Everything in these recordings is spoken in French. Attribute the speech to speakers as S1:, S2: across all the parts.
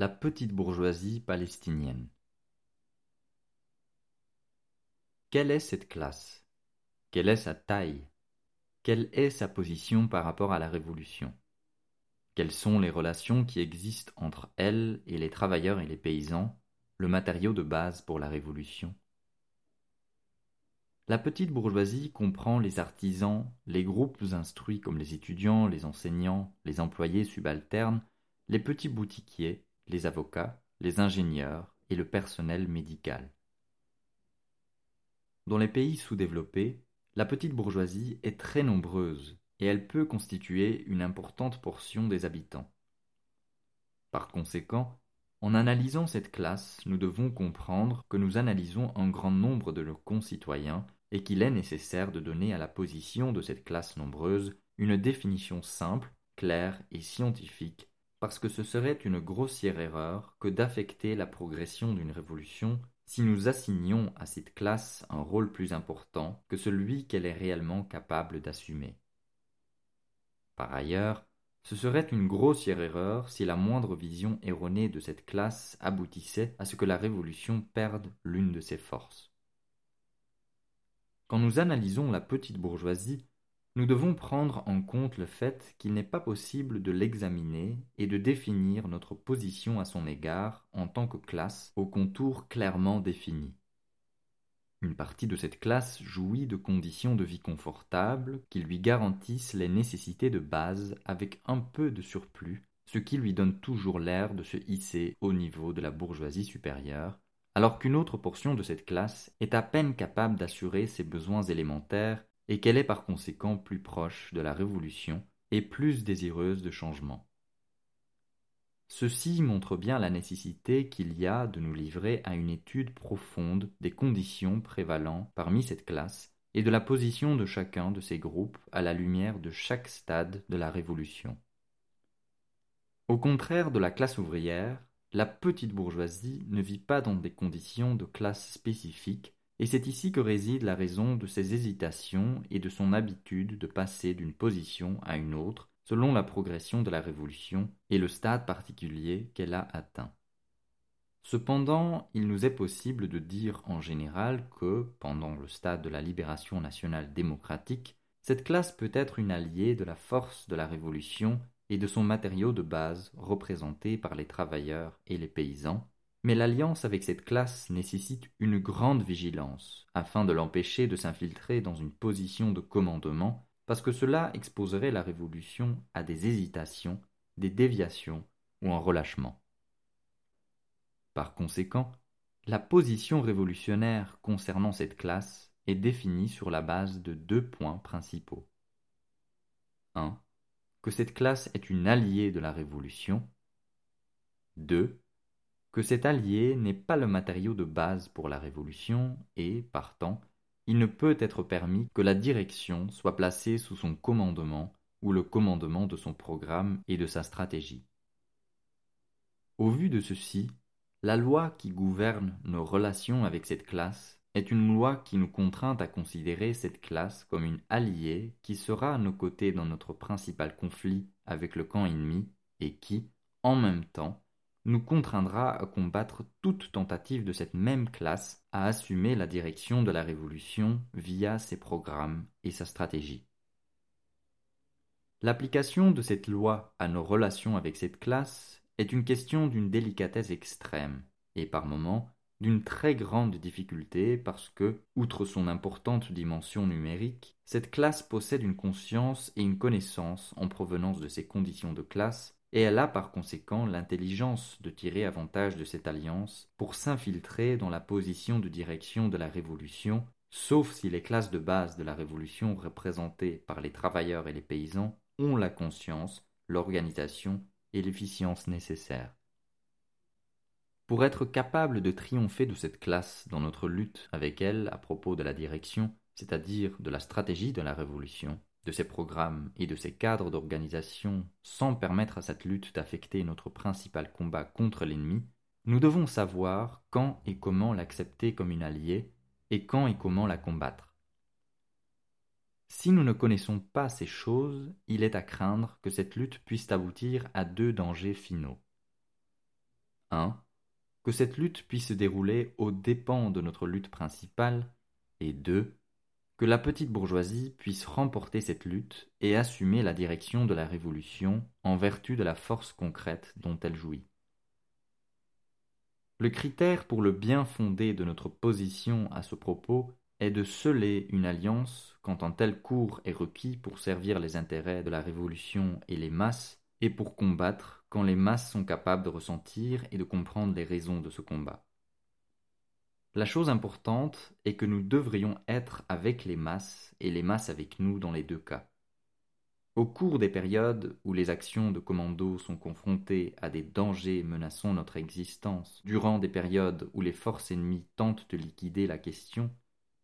S1: La petite bourgeoisie palestinienne. Quelle est cette classe? Quelle est sa taille? Quelle est sa position par rapport à la Révolution? Quelles sont les relations qui existent entre elle et les travailleurs et les paysans, le matériau de base pour la Révolution? La petite bourgeoisie comprend les artisans, les groupes instruits comme les étudiants, les enseignants, les employés subalternes, les petits boutiquiers, les avocats, les ingénieurs et le personnel médical. Dans les pays sous-développés, la petite bourgeoisie est très nombreuse et elle peut constituer une importante portion des habitants. Par conséquent, en analysant cette classe, nous devons comprendre que nous analysons un grand nombre de nos concitoyens et qu'il est nécessaire de donner à la position de cette classe nombreuse une définition simple, claire et scientifique parce que ce serait une grossière erreur que d'affecter la progression d'une révolution si nous assignions à cette classe un rôle plus important que celui qu'elle est réellement capable d'assumer. Par ailleurs, ce serait une grossière erreur si la moindre vision erronée de cette classe aboutissait à ce que la révolution perde l'une de ses forces. Quand nous analysons la petite bourgeoisie, nous devons prendre en compte le fait qu'il n'est pas possible de l'examiner et de définir notre position à son égard en tant que classe aux contours clairement définis. Une partie de cette classe jouit de conditions de vie confortables qui lui garantissent les nécessités de base avec un peu de surplus, ce qui lui donne toujours l'air de se hisser au niveau de la bourgeoisie supérieure, alors qu'une autre portion de cette classe est à peine capable d'assurer ses besoins élémentaires et qu'elle est par conséquent plus proche de la révolution et plus désireuse de changement. Ceci montre bien la nécessité qu'il y a de nous livrer à une étude profonde des conditions prévalant parmi cette classe et de la position de chacun de ces groupes à la lumière de chaque stade de la révolution. Au contraire de la classe ouvrière, la petite bourgeoisie ne vit pas dans des conditions de classe spécifiques et c'est ici que réside la raison de ses hésitations et de son habitude de passer d'une position à une autre selon la progression de la révolution et le stade particulier qu'elle a atteint. Cependant, il nous est possible de dire en général que, pendant le stade de la libération nationale démocratique, cette classe peut être une alliée de la force de la révolution et de son matériau de base représenté par les travailleurs et les paysans, mais l'alliance avec cette classe nécessite une grande vigilance, afin de l'empêcher de s'infiltrer dans une position de commandement, parce que cela exposerait la révolution à des hésitations, des déviations ou un relâchement. Par conséquent, la position révolutionnaire concernant cette classe est définie sur la base de deux points principaux. 1. Que cette classe est une alliée de la révolution. 2 que cet allié n'est pas le matériau de base pour la révolution et, partant, il ne peut être permis que la direction soit placée sous son commandement ou le commandement de son programme et de sa stratégie. Au vu de ceci, la loi qui gouverne nos relations avec cette classe est une loi qui nous contraint à considérer cette classe comme une alliée qui sera à nos côtés dans notre principal conflit avec le camp ennemi et qui, en même temps, nous contraindra à combattre toute tentative de cette même classe à assumer la direction de la révolution via ses programmes et sa stratégie. L'application de cette loi à nos relations avec cette classe est une question d'une délicatesse extrême, et par moments d'une très grande difficulté parce que, outre son importante dimension numérique, cette classe possède une conscience et une connaissance en provenance de ses conditions de classe et elle a par conséquent l'intelligence de tirer avantage de cette alliance pour s'infiltrer dans la position de direction de la Révolution, sauf si les classes de base de la Révolution représentées par les travailleurs et les paysans ont la conscience, l'organisation et l'efficience nécessaires. Pour être capable de triompher de cette classe dans notre lutte avec elle à propos de la direction, c'est-à-dire de la stratégie de la Révolution, de ses programmes et de ses cadres d'organisation sans permettre à cette lutte d'affecter notre principal combat contre l'ennemi, nous devons savoir quand et comment l'accepter comme une alliée et quand et comment la combattre. Si nous ne connaissons pas ces choses, il est à craindre que cette lutte puisse aboutir à deux dangers finaux. 1. Que cette lutte puisse se dérouler aux dépens de notre lutte principale, et 2. Que la petite bourgeoisie puisse remporter cette lutte et assumer la direction de la révolution en vertu de la force concrète dont elle jouit. Le critère pour le bien fondé de notre position à ce propos est de sceller une alliance quand un tel cours est requis pour servir les intérêts de la Révolution et les masses, et pour combattre quand les masses sont capables de ressentir et de comprendre les raisons de ce combat. La chose importante est que nous devrions être avec les masses et les masses avec nous dans les deux cas. Au cours des périodes où les actions de commando sont confrontées à des dangers menaçant notre existence, durant des périodes où les forces ennemies tentent de liquider la question,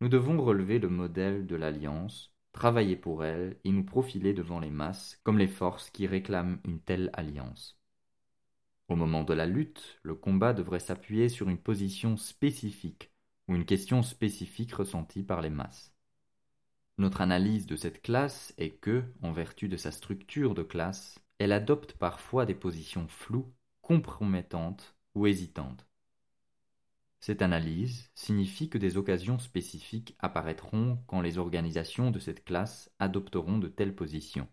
S1: nous devons relever le modèle de l'alliance, travailler pour elle et nous profiler devant les masses comme les forces qui réclament une telle alliance. Au moment de la lutte, le combat devrait s'appuyer sur une position spécifique ou une question spécifique ressentie par les masses. Notre analyse de cette classe est que, en vertu de sa structure de classe, elle adopte parfois des positions floues, compromettantes ou hésitantes. Cette analyse signifie que des occasions spécifiques apparaîtront quand les organisations de cette classe adopteront de telles positions.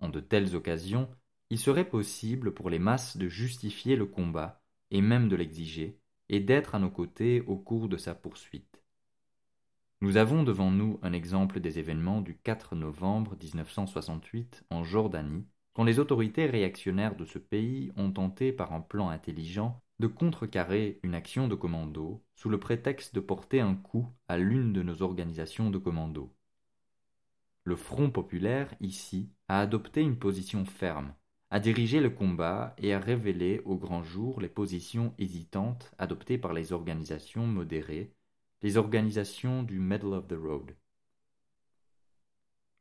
S1: En de telles occasions, il serait possible pour les masses de justifier le combat, et même de l'exiger, et d'être à nos côtés au cours de sa poursuite. Nous avons devant nous un exemple des événements du 4 novembre 1968 en Jordanie, quand les autorités réactionnaires de ce pays ont tenté par un plan intelligent de contrecarrer une action de commando sous le prétexte de porter un coup à l'une de nos organisations de commando. Le Front populaire, ici, a adopté une position ferme, a dirigé le combat et a révélé au grand jour les positions hésitantes adoptées par les organisations modérées, les organisations du Middle of the Road.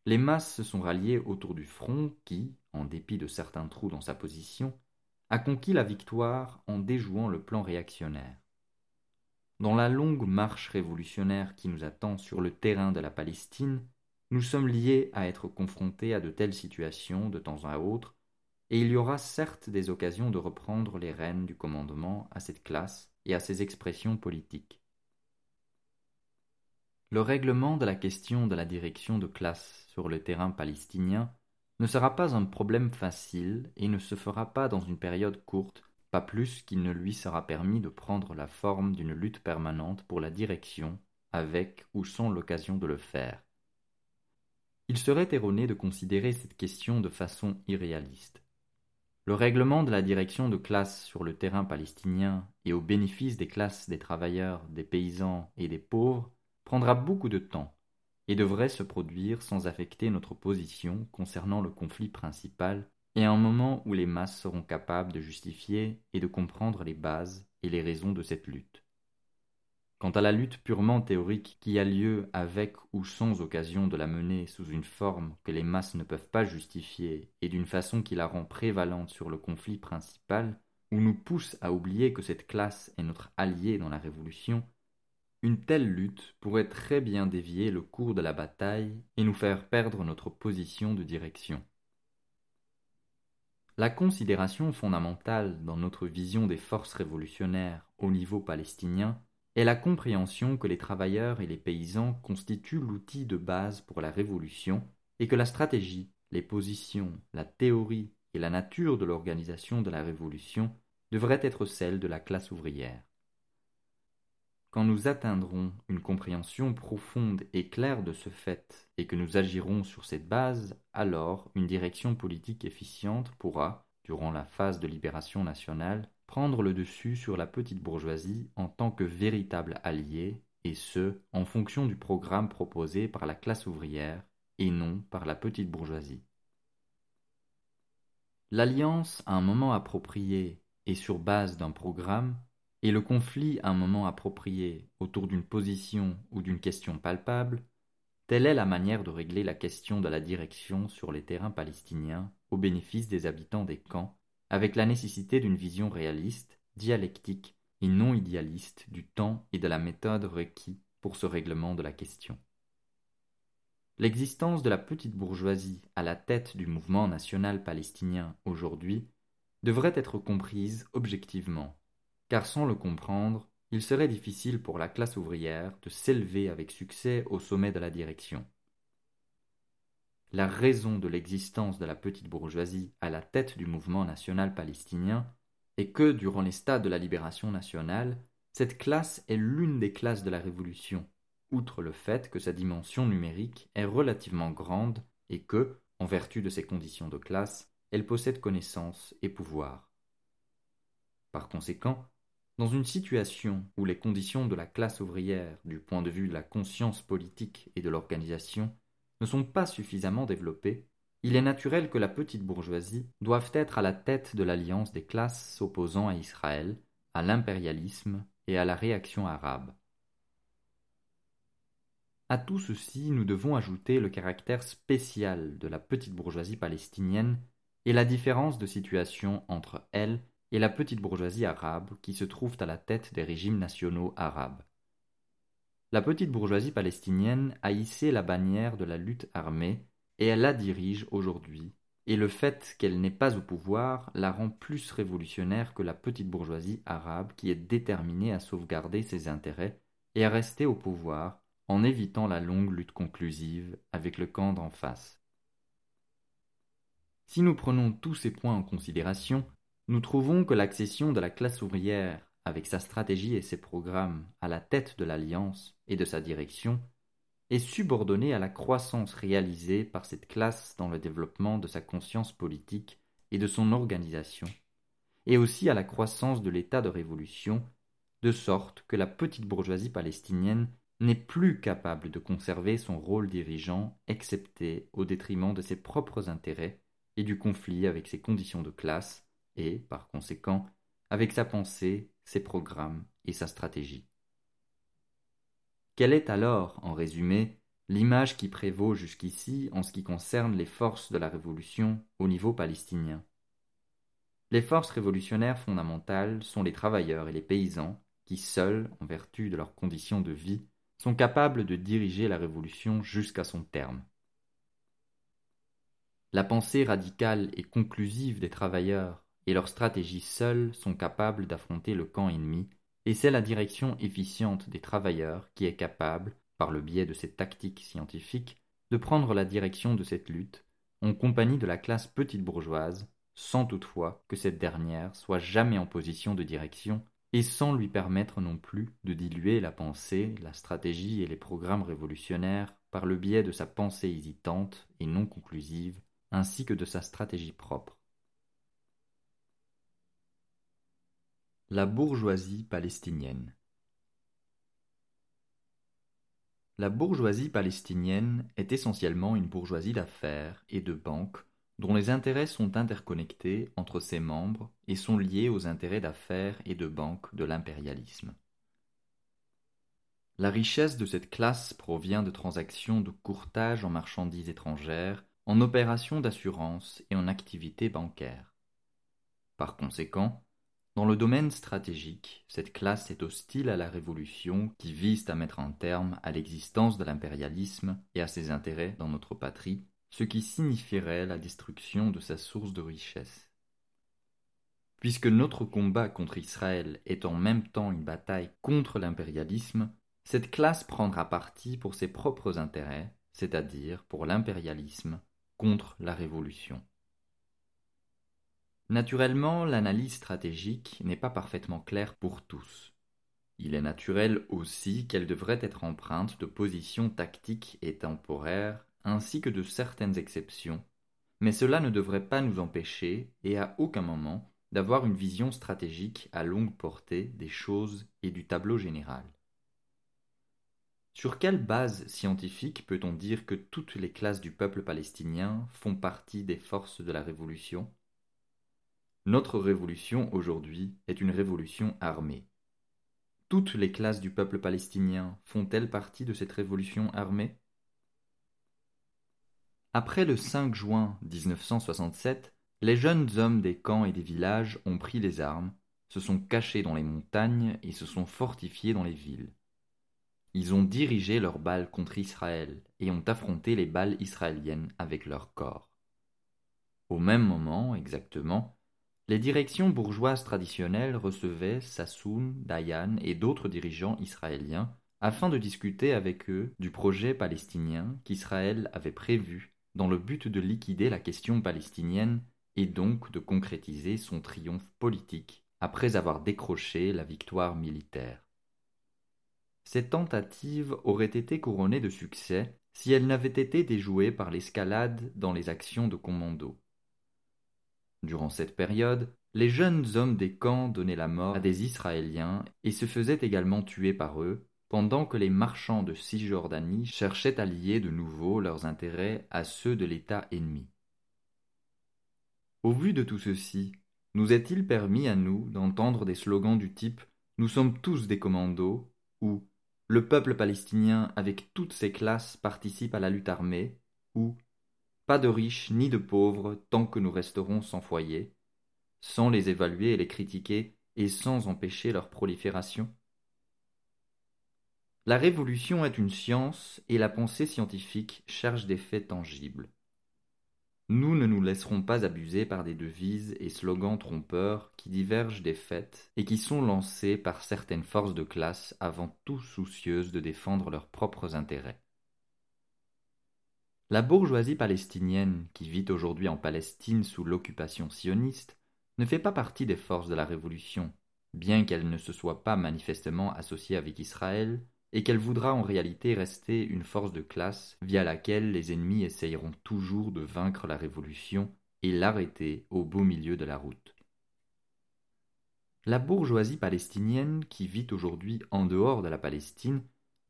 S1: Les masses se sont ralliées autour du front qui, en dépit de certains trous dans sa position, a conquis la victoire en déjouant le plan réactionnaire. Dans la longue marche révolutionnaire qui nous attend sur le terrain de la Palestine, nous sommes liés à être confrontés à de telles situations de temps à autre, et il y aura certes des occasions de reprendre les rênes du commandement à cette classe et à ses expressions politiques. Le règlement de la question de la direction de classe sur le terrain palestinien ne sera pas un problème facile et ne se fera pas dans une période courte, pas plus qu'il ne lui sera permis de prendre la forme d'une lutte permanente pour la direction, avec ou sans l'occasion de le faire. Il serait erroné de considérer cette question de façon irréaliste. Le règlement de la direction de classe sur le terrain palestinien et au bénéfice des classes des travailleurs, des paysans et des pauvres prendra beaucoup de temps et devrait se produire sans affecter notre position concernant le conflit principal et à un moment où les masses seront capables de justifier et de comprendre les bases et les raisons de cette lutte. Quant à la lutte purement théorique qui a lieu avec ou sans occasion de la mener sous une forme que les masses ne peuvent pas justifier et d'une façon qui la rend prévalente sur le conflit principal, ou nous pousse à oublier que cette classe est notre allié dans la révolution, une telle lutte pourrait très bien dévier le cours de la bataille et nous faire perdre notre position de direction. La considération fondamentale dans notre vision des forces révolutionnaires au niveau palestinien est la compréhension que les travailleurs et les paysans constituent l'outil de base pour la révolution et que la stratégie, les positions, la théorie et la nature de l'organisation de la révolution devraient être celles de la classe ouvrière. Quand nous atteindrons une compréhension profonde et claire de ce fait, et que nous agirons sur cette base, alors une direction politique efficiente pourra, durant la phase de libération nationale, prendre le dessus sur la petite bourgeoisie en tant que véritable allié, et ce, en fonction du programme proposé par la classe ouvrière, et non par la petite bourgeoisie. L'alliance à un moment approprié et sur base d'un programme et le conflit à un moment approprié autour d'une position ou d'une question palpable, telle est la manière de régler la question de la direction sur les terrains palestiniens au bénéfice des habitants des camps, avec la nécessité d'une vision réaliste, dialectique et non idéaliste du temps et de la méthode requis pour ce règlement de la question. L'existence de la petite bourgeoisie à la tête du mouvement national palestinien aujourd'hui devrait être comprise objectivement, car sans le comprendre, il serait difficile pour la classe ouvrière de s'élever avec succès au sommet de la direction. La raison de l'existence de la petite bourgeoisie à la tête du mouvement national palestinien est que, durant les stades de la libération nationale, cette classe est l'une des classes de la Révolution, outre le fait que sa dimension numérique est relativement grande et que, en vertu de ses conditions de classe, elle possède connaissance et pouvoir. Par conséquent, dans une situation où les conditions de la classe ouvrière, du point de vue de la conscience politique et de l'organisation, ne sont pas suffisamment développées, il est naturel que la petite bourgeoisie doive être à la tête de l'alliance des classes s'opposant à Israël, à l'impérialisme et à la réaction arabe. À tout ceci, nous devons ajouter le caractère spécial de la petite bourgeoisie palestinienne et la différence de situation entre elle et la petite bourgeoisie arabe qui se trouve à la tête des régimes nationaux arabes. La petite bourgeoisie palestinienne a hissé la bannière de la lutte armée et elle la dirige aujourd'hui, et le fait qu'elle n'est pas au pouvoir la rend plus révolutionnaire que la petite bourgeoisie arabe qui est déterminée à sauvegarder ses intérêts et à rester au pouvoir en évitant la longue lutte conclusive avec le camp d'en face. Si nous prenons tous ces points en considération, nous trouvons que l'accession de la classe ouvrière, avec sa stratégie et ses programmes, à la tête de l'Alliance et de sa direction, est subordonnée à la croissance réalisée par cette classe dans le développement de sa conscience politique et de son organisation, et aussi à la croissance de l'état de révolution, de sorte que la petite bourgeoisie palestinienne n'est plus capable de conserver son rôle dirigeant excepté au détriment de ses propres intérêts et du conflit avec ses conditions de classe et, par conséquent, avec sa pensée, ses programmes et sa stratégie. Quelle est alors, en résumé, l'image qui prévaut jusqu'ici en ce qui concerne les forces de la révolution au niveau palestinien? Les forces révolutionnaires fondamentales sont les travailleurs et les paysans qui seuls, en vertu de leurs conditions de vie, sont capables de diriger la révolution jusqu'à son terme. La pensée radicale et conclusive des travailleurs et leurs stratégies seules sont capables d'affronter le camp ennemi, et c'est la direction efficiente des travailleurs qui est capable, par le biais de ces tactiques scientifiques, de prendre la direction de cette lutte, en compagnie de la classe petite bourgeoise, sans toutefois que cette dernière soit jamais en position de direction et sans lui permettre non plus de diluer la pensée, la stratégie et les programmes révolutionnaires par le biais de sa pensée hésitante et non conclusive, ainsi que de sa stratégie propre. La bourgeoisie palestinienne La bourgeoisie palestinienne est essentiellement une bourgeoisie d'affaires et de banques dont les intérêts sont interconnectés entre ses membres et sont liés aux intérêts d'affaires et de banque de l'impérialisme. La richesse de cette classe provient de transactions de courtage en marchandises étrangères, en opérations d'assurance et en activités bancaires. Par conséquent, dans le domaine stratégique, cette classe est hostile à la révolution qui vise à mettre un terme à l'existence de l'impérialisme et à ses intérêts dans notre patrie ce qui signifierait la destruction de sa source de richesse. Puisque notre combat contre Israël est en même temps une bataille contre l'impérialisme, cette classe prendra parti pour ses propres intérêts, c'est-à-dire pour l'impérialisme, contre la révolution. Naturellement, l'analyse stratégique n'est pas parfaitement claire pour tous. Il est naturel aussi qu'elle devrait être empreinte de positions tactiques et temporaires ainsi que de certaines exceptions, mais cela ne devrait pas nous empêcher, et à aucun moment, d'avoir une vision stratégique à longue portée des choses et du tableau général. Sur quelle base scientifique peut-on dire que toutes les classes du peuple palestinien font partie des forces de la révolution? Notre révolution aujourd'hui est une révolution armée. Toutes les classes du peuple palestinien font-elles partie de cette révolution armée? Après le 5 juin 1967, les jeunes hommes des camps et des villages ont pris les armes, se sont cachés dans les montagnes et se sont fortifiés dans les villes. Ils ont dirigé leurs balles contre Israël et ont affronté les balles israéliennes avec leur corps. Au même moment, exactement, les directions bourgeoises traditionnelles recevaient Sassoon, Dayan et d'autres dirigeants israéliens afin de discuter avec eux du projet palestinien qu'Israël avait prévu dans le but de liquider la question palestinienne et donc de concrétiser son triomphe politique après avoir décroché la victoire militaire. Cette tentative aurait été couronnée de succès si elle n'avait été déjouée par l'escalade dans les actions de commando. Durant cette période, les jeunes hommes des camps donnaient la mort à des Israéliens et se faisaient également tuer par eux, pendant que les marchands de Cisjordanie cherchaient à lier de nouveau leurs intérêts à ceux de l'État ennemi. Au vu de tout ceci, nous est-il permis à nous d'entendre des slogans du type Nous sommes tous des commandos ou Le peuple palestinien avec toutes ses classes participe à la lutte armée ou pas de riches ni de pauvres tant que nous resterons sans foyer, sans les évaluer et les critiquer, et sans empêcher leur prolifération La révolution est une science, et la pensée scientifique cherche des faits tangibles. Nous ne nous laisserons pas abuser par des devises et slogans trompeurs qui divergent des faits et qui sont lancés par certaines forces de classe avant tout soucieuses de défendre leurs propres intérêts. La bourgeoisie palestinienne, qui vit aujourd'hui en Palestine sous l'occupation sioniste, ne fait pas partie des forces de la Révolution, bien qu'elle ne se soit pas manifestement associée avec Israël, et qu'elle voudra en réalité rester une force de classe via laquelle les ennemis essayeront toujours de vaincre la Révolution et l'arrêter au beau milieu de la route. La bourgeoisie palestinienne, qui vit aujourd'hui en dehors de la Palestine,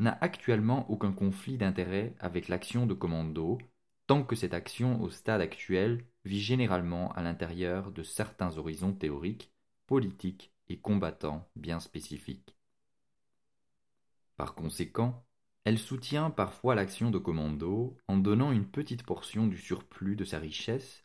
S1: n'a actuellement aucun conflit d'intérêt avec l'action de commando, tant que cette action au stade actuel vit généralement à l'intérieur de certains horizons théoriques, politiques et combattants bien spécifiques. Par conséquent, elle soutient parfois l'action de commando en donnant une petite portion du surplus de sa richesse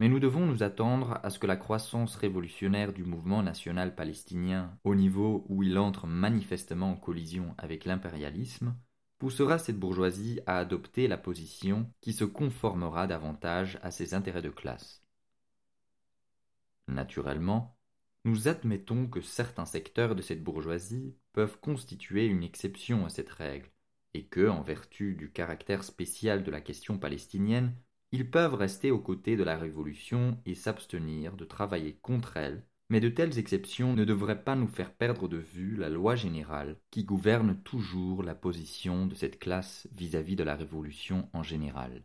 S1: mais nous devons nous attendre à ce que la croissance révolutionnaire du mouvement national palestinien, au niveau où il entre manifestement en collision avec l'impérialisme, poussera cette bourgeoisie à adopter la position qui se conformera davantage à ses intérêts de classe. Naturellement, nous admettons que certains secteurs de cette bourgeoisie peuvent constituer une exception à cette règle, et que, en vertu du caractère spécial de la question palestinienne, ils peuvent rester aux côtés de la Révolution et s'abstenir de travailler contre elle, mais de telles exceptions ne devraient pas nous faire perdre de vue la loi générale qui gouverne toujours la position de cette classe vis-à-vis de la Révolution en général.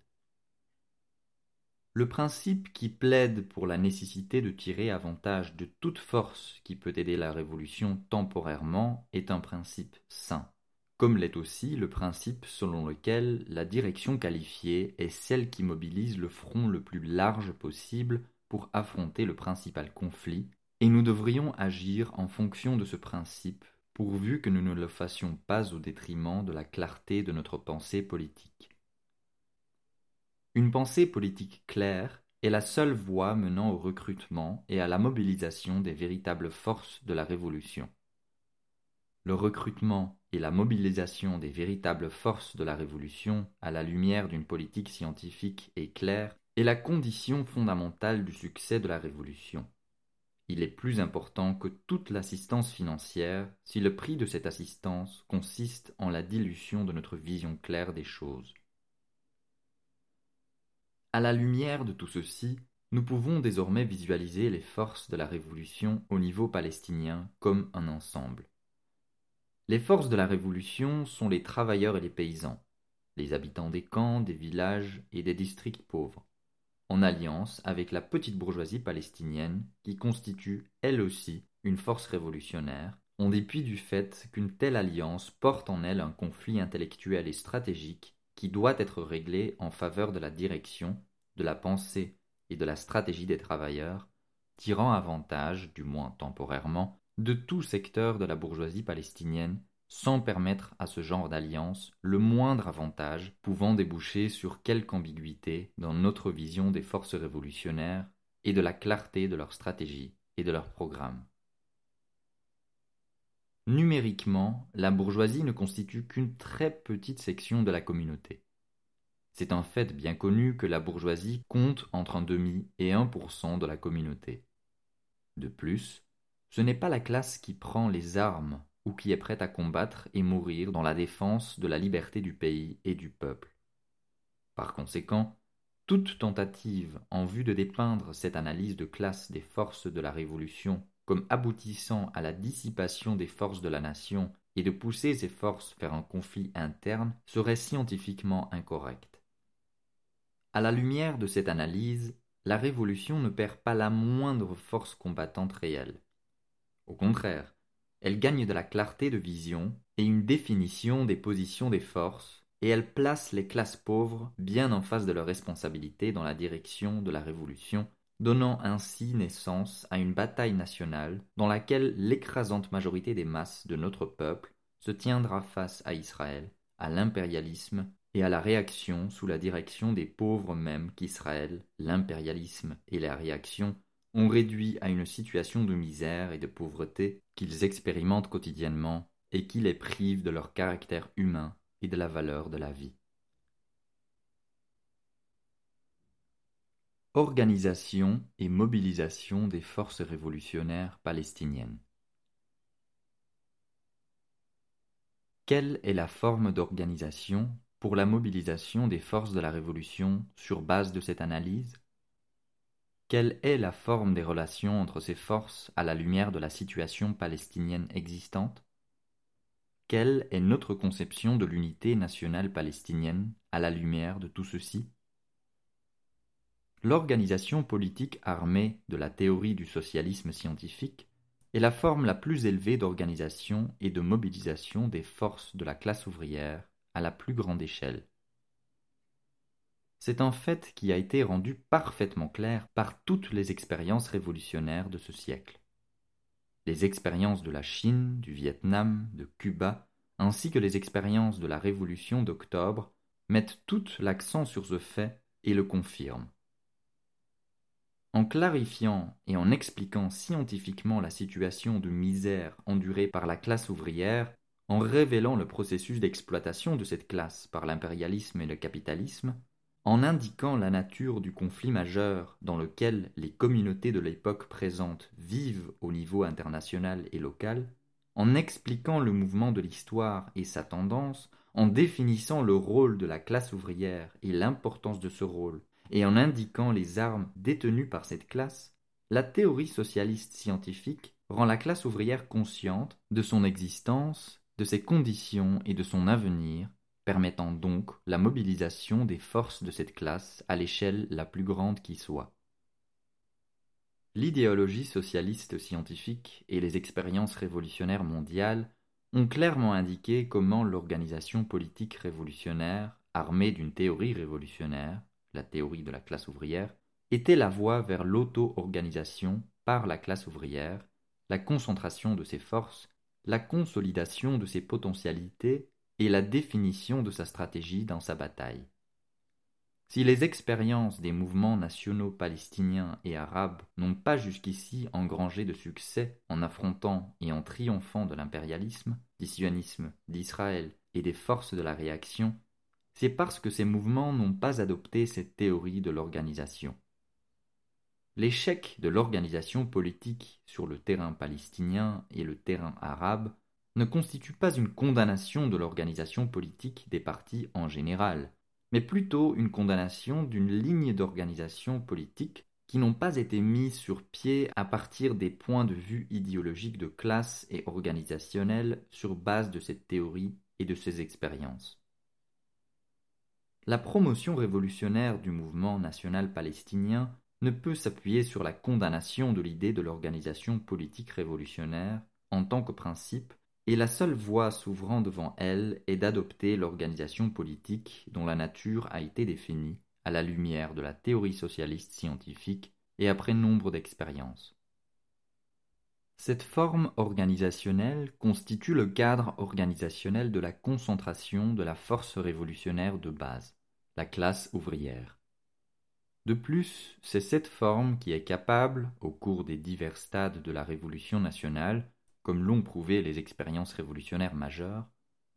S1: Le principe qui plaide pour la nécessité de tirer avantage de toute force qui peut aider la Révolution temporairement est un principe sain comme l'est aussi le principe selon lequel la direction qualifiée est celle qui mobilise le front le plus large possible pour affronter le principal conflit, et nous devrions agir en fonction de ce principe, pourvu que nous ne le fassions pas au détriment de la clarté de notre pensée politique. Une pensée politique claire est la seule voie menant au recrutement et à la mobilisation des véritables forces de la Révolution. Le recrutement et la mobilisation des véritables forces de la Révolution à la lumière d'une politique scientifique et claire est la condition fondamentale du succès de la Révolution. Il est plus important que toute l'assistance financière si le prix de cette assistance consiste en la dilution de notre vision claire des choses. À la lumière de tout ceci, nous pouvons désormais visualiser les forces de la Révolution au niveau palestinien comme un ensemble. Les forces de la Révolution sont les travailleurs et les paysans, les habitants des camps, des villages et des districts pauvres, en alliance avec la petite bourgeoisie palestinienne qui constitue elle aussi une force révolutionnaire, en dépit du fait qu'une telle alliance porte en elle un conflit intellectuel et stratégique qui doit être réglé en faveur de la direction, de la pensée et de la stratégie des travailleurs, tirant avantage, du moins temporairement, de tout secteur de la bourgeoisie palestinienne sans permettre à ce genre d'alliance le moindre avantage pouvant déboucher sur quelque ambiguïté dans notre vision des forces révolutionnaires et de la clarté de leur stratégie et de leur programme. Numériquement, la bourgeoisie ne constitue qu'une très petite section de la communauté. C'est un fait bien connu que la bourgeoisie compte entre un demi et un pour cent de la communauté. De plus, ce n'est pas la classe qui prend les armes ou qui est prête à combattre et mourir dans la défense de la liberté du pays et du peuple. Par conséquent, toute tentative en vue de dépeindre cette analyse de classe des forces de la Révolution comme aboutissant à la dissipation des forces de la nation et de pousser ces forces vers un conflit interne serait scientifiquement incorrecte. À la lumière de cette analyse, la Révolution ne perd pas la moindre force combattante réelle. Au contraire, elle gagne de la clarté de vision et une définition des positions des forces, et elle place les classes pauvres bien en face de leurs responsabilités dans la direction de la Révolution, donnant ainsi naissance à une bataille nationale dans laquelle l'écrasante majorité des masses de notre peuple se tiendra face à Israël, à l'impérialisme et à la réaction sous la direction des pauvres mêmes qu'Israël, l'impérialisme et la réaction ont réduit à une situation de misère et de pauvreté qu'ils expérimentent quotidiennement et qui les prive de leur caractère humain et de la valeur de la vie. Organisation et mobilisation des forces révolutionnaires palestiniennes. Quelle est la forme d'organisation pour la mobilisation des forces de la Révolution sur base de cette analyse? Quelle est la forme des relations entre ces forces à la lumière de la situation palestinienne existante? Quelle est notre conception de l'unité nationale palestinienne à la lumière de tout ceci? L'organisation politique armée de la théorie du socialisme scientifique est la forme la plus élevée d'organisation et de mobilisation des forces de la classe ouvrière à la plus grande échelle. C'est un fait qui a été rendu parfaitement clair par toutes les expériences révolutionnaires de ce siècle. Les expériences de la Chine, du Vietnam, de Cuba, ainsi que les expériences de la Révolution d'octobre mettent tout l'accent sur ce fait et le confirment. En clarifiant et en expliquant scientifiquement la situation de misère endurée par la classe ouvrière, en révélant le processus d'exploitation de cette classe par l'impérialisme et le capitalisme, en indiquant la nature du conflit majeur dans lequel les communautés de l'époque présente vivent au niveau international et local, en expliquant le mouvement de l'histoire et sa tendance, en définissant le rôle de la classe ouvrière et l'importance de ce rôle, et en indiquant les armes détenues par cette classe, la théorie socialiste scientifique rend la classe ouvrière consciente de son existence, de ses conditions et de son avenir, permettant donc la mobilisation des forces de cette classe à l'échelle la plus grande qui soit. L'idéologie socialiste scientifique et les expériences révolutionnaires mondiales ont clairement indiqué comment l'organisation politique révolutionnaire, armée d'une théorie révolutionnaire, la théorie de la classe ouvrière, était la voie vers l'auto-organisation par la classe ouvrière, la concentration de ses forces, la consolidation de ses potentialités et la définition de sa stratégie dans sa bataille. Si les expériences des mouvements nationaux palestiniens et arabes n'ont pas jusqu'ici engrangé de succès en affrontant et en triomphant de l'impérialisme, du sionisme, d'Israël et des forces de la réaction, c'est parce que ces mouvements n'ont pas adopté cette théorie de l'organisation. L'échec de l'organisation politique sur le terrain palestinien et le terrain arabe ne constitue pas une condamnation de l'organisation politique des partis en général, mais plutôt une condamnation d'une ligne d'organisation politique qui n'ont pas été mises sur pied à partir des points de vue idéologiques de classe et organisationnels sur base de cette théorie et de ces expériences. La promotion révolutionnaire du mouvement national palestinien ne peut s'appuyer sur la condamnation de l'idée de l'organisation politique révolutionnaire en tant que principe et la seule voie s'ouvrant devant elle est d'adopter l'organisation politique dont la nature a été définie à la lumière de la théorie socialiste scientifique et après nombre d'expériences. Cette forme organisationnelle constitue le cadre organisationnel de la concentration de la force révolutionnaire de base, la classe ouvrière. De plus, c'est cette forme qui est capable, au cours des divers stades de la Révolution nationale, comme l'ont prouvé les expériences révolutionnaires majeures,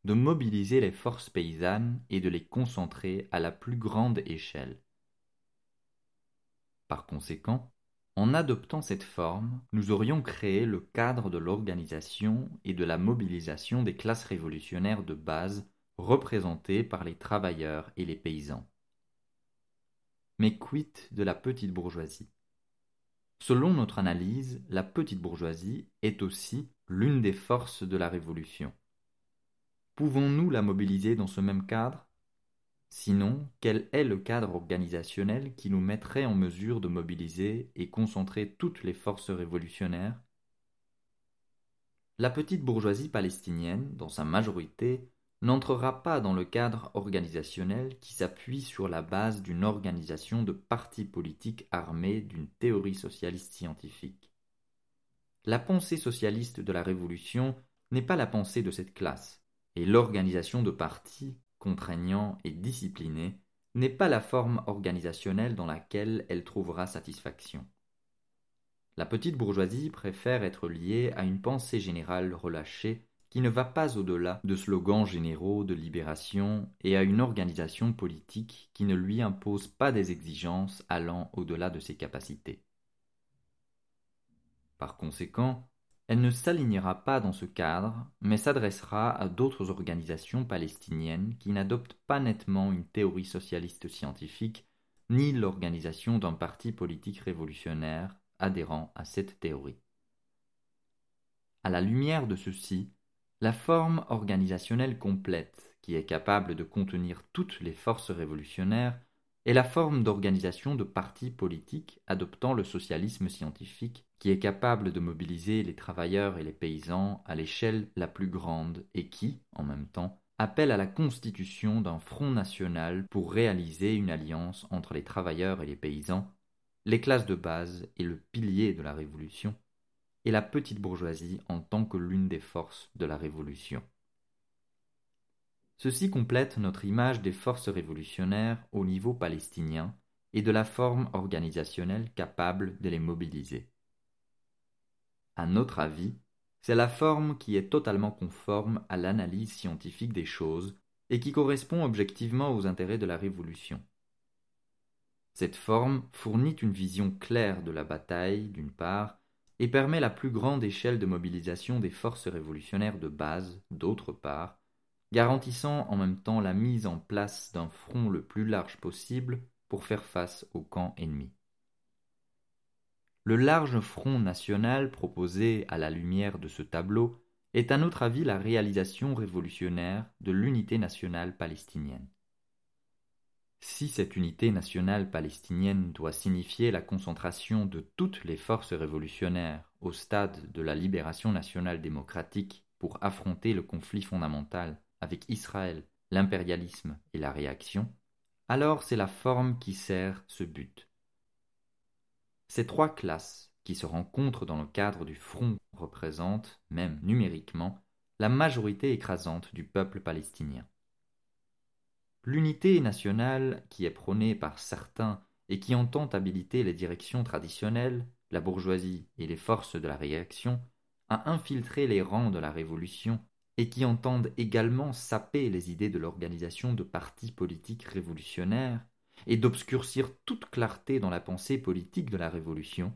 S1: de mobiliser les forces paysannes et de les concentrer à la plus grande échelle. Par conséquent, En adoptant cette forme, nous aurions créé le cadre de l'organisation et de la mobilisation des classes révolutionnaires de base représentées par les travailleurs et les paysans. Mais quid de la petite bourgeoisie? Selon notre analyse, la petite bourgeoisie est aussi l'une des forces de la Révolution. Pouvons-nous la mobiliser dans ce même cadre? Sinon, quel est le cadre organisationnel qui nous mettrait en mesure de mobiliser et concentrer toutes les forces révolutionnaires? La petite bourgeoisie palestinienne, dans sa majorité, n'entrera pas dans le cadre organisationnel qui s'appuie sur la base d'une organisation de partis politiques armés d'une théorie socialiste scientifique. La pensée socialiste de la Révolution n'est pas la pensée de cette classe, et l'organisation de partis, contraignants et disciplinés, n'est pas la forme organisationnelle dans laquelle elle trouvera satisfaction. La petite bourgeoisie préfère être liée à une pensée générale relâchée qui ne va pas au-delà de slogans généraux de libération et à une organisation politique qui ne lui impose pas des exigences allant au-delà de ses capacités. Par conséquent, elle ne s'alignera pas dans ce cadre, mais s'adressera à d'autres organisations palestiniennes qui n'adoptent pas nettement une théorie socialiste scientifique, ni l'organisation d'un parti politique révolutionnaire adhérent à cette théorie. À la lumière de ceci, la forme organisationnelle complète, qui est capable de contenir toutes les forces révolutionnaires, est la forme d'organisation de partis politiques adoptant le socialisme scientifique, qui est capable de mobiliser les travailleurs et les paysans à l'échelle la plus grande et qui, en même temps, appelle à la constitution d'un front national pour réaliser une alliance entre les travailleurs et les paysans, les classes de base et le pilier de la révolution, et la petite bourgeoisie en tant que l'une des forces de la Révolution. Ceci complète notre image des forces révolutionnaires au niveau palestinien et de la forme organisationnelle capable de les mobiliser. À notre avis, c'est la forme qui est totalement conforme à l'analyse scientifique des choses et qui correspond objectivement aux intérêts de la Révolution. Cette forme fournit une vision claire de la bataille, d'une part, et permet la plus grande échelle de mobilisation des forces révolutionnaires de base, d'autre part, garantissant en même temps la mise en place d'un front le plus large possible pour faire face au camp ennemi. Le large front national proposé à la lumière de ce tableau est à notre avis la réalisation révolutionnaire de l'unité nationale palestinienne. Si cette unité nationale palestinienne doit signifier la concentration de toutes les forces révolutionnaires au stade de la libération nationale démocratique pour affronter le conflit fondamental avec Israël, l'impérialisme et la réaction, alors c'est la forme qui sert ce but. Ces trois classes qui se rencontrent dans le cadre du front représentent, même numériquement, la majorité écrasante du peuple palestinien. L'unité nationale qui est prônée par certains et qui entend habiliter les directions traditionnelles, la bourgeoisie et les forces de la réaction, à infiltrer les rangs de la Révolution et qui entendent également saper les idées de l'organisation de partis politiques révolutionnaires et d'obscurcir toute clarté dans la pensée politique de la Révolution,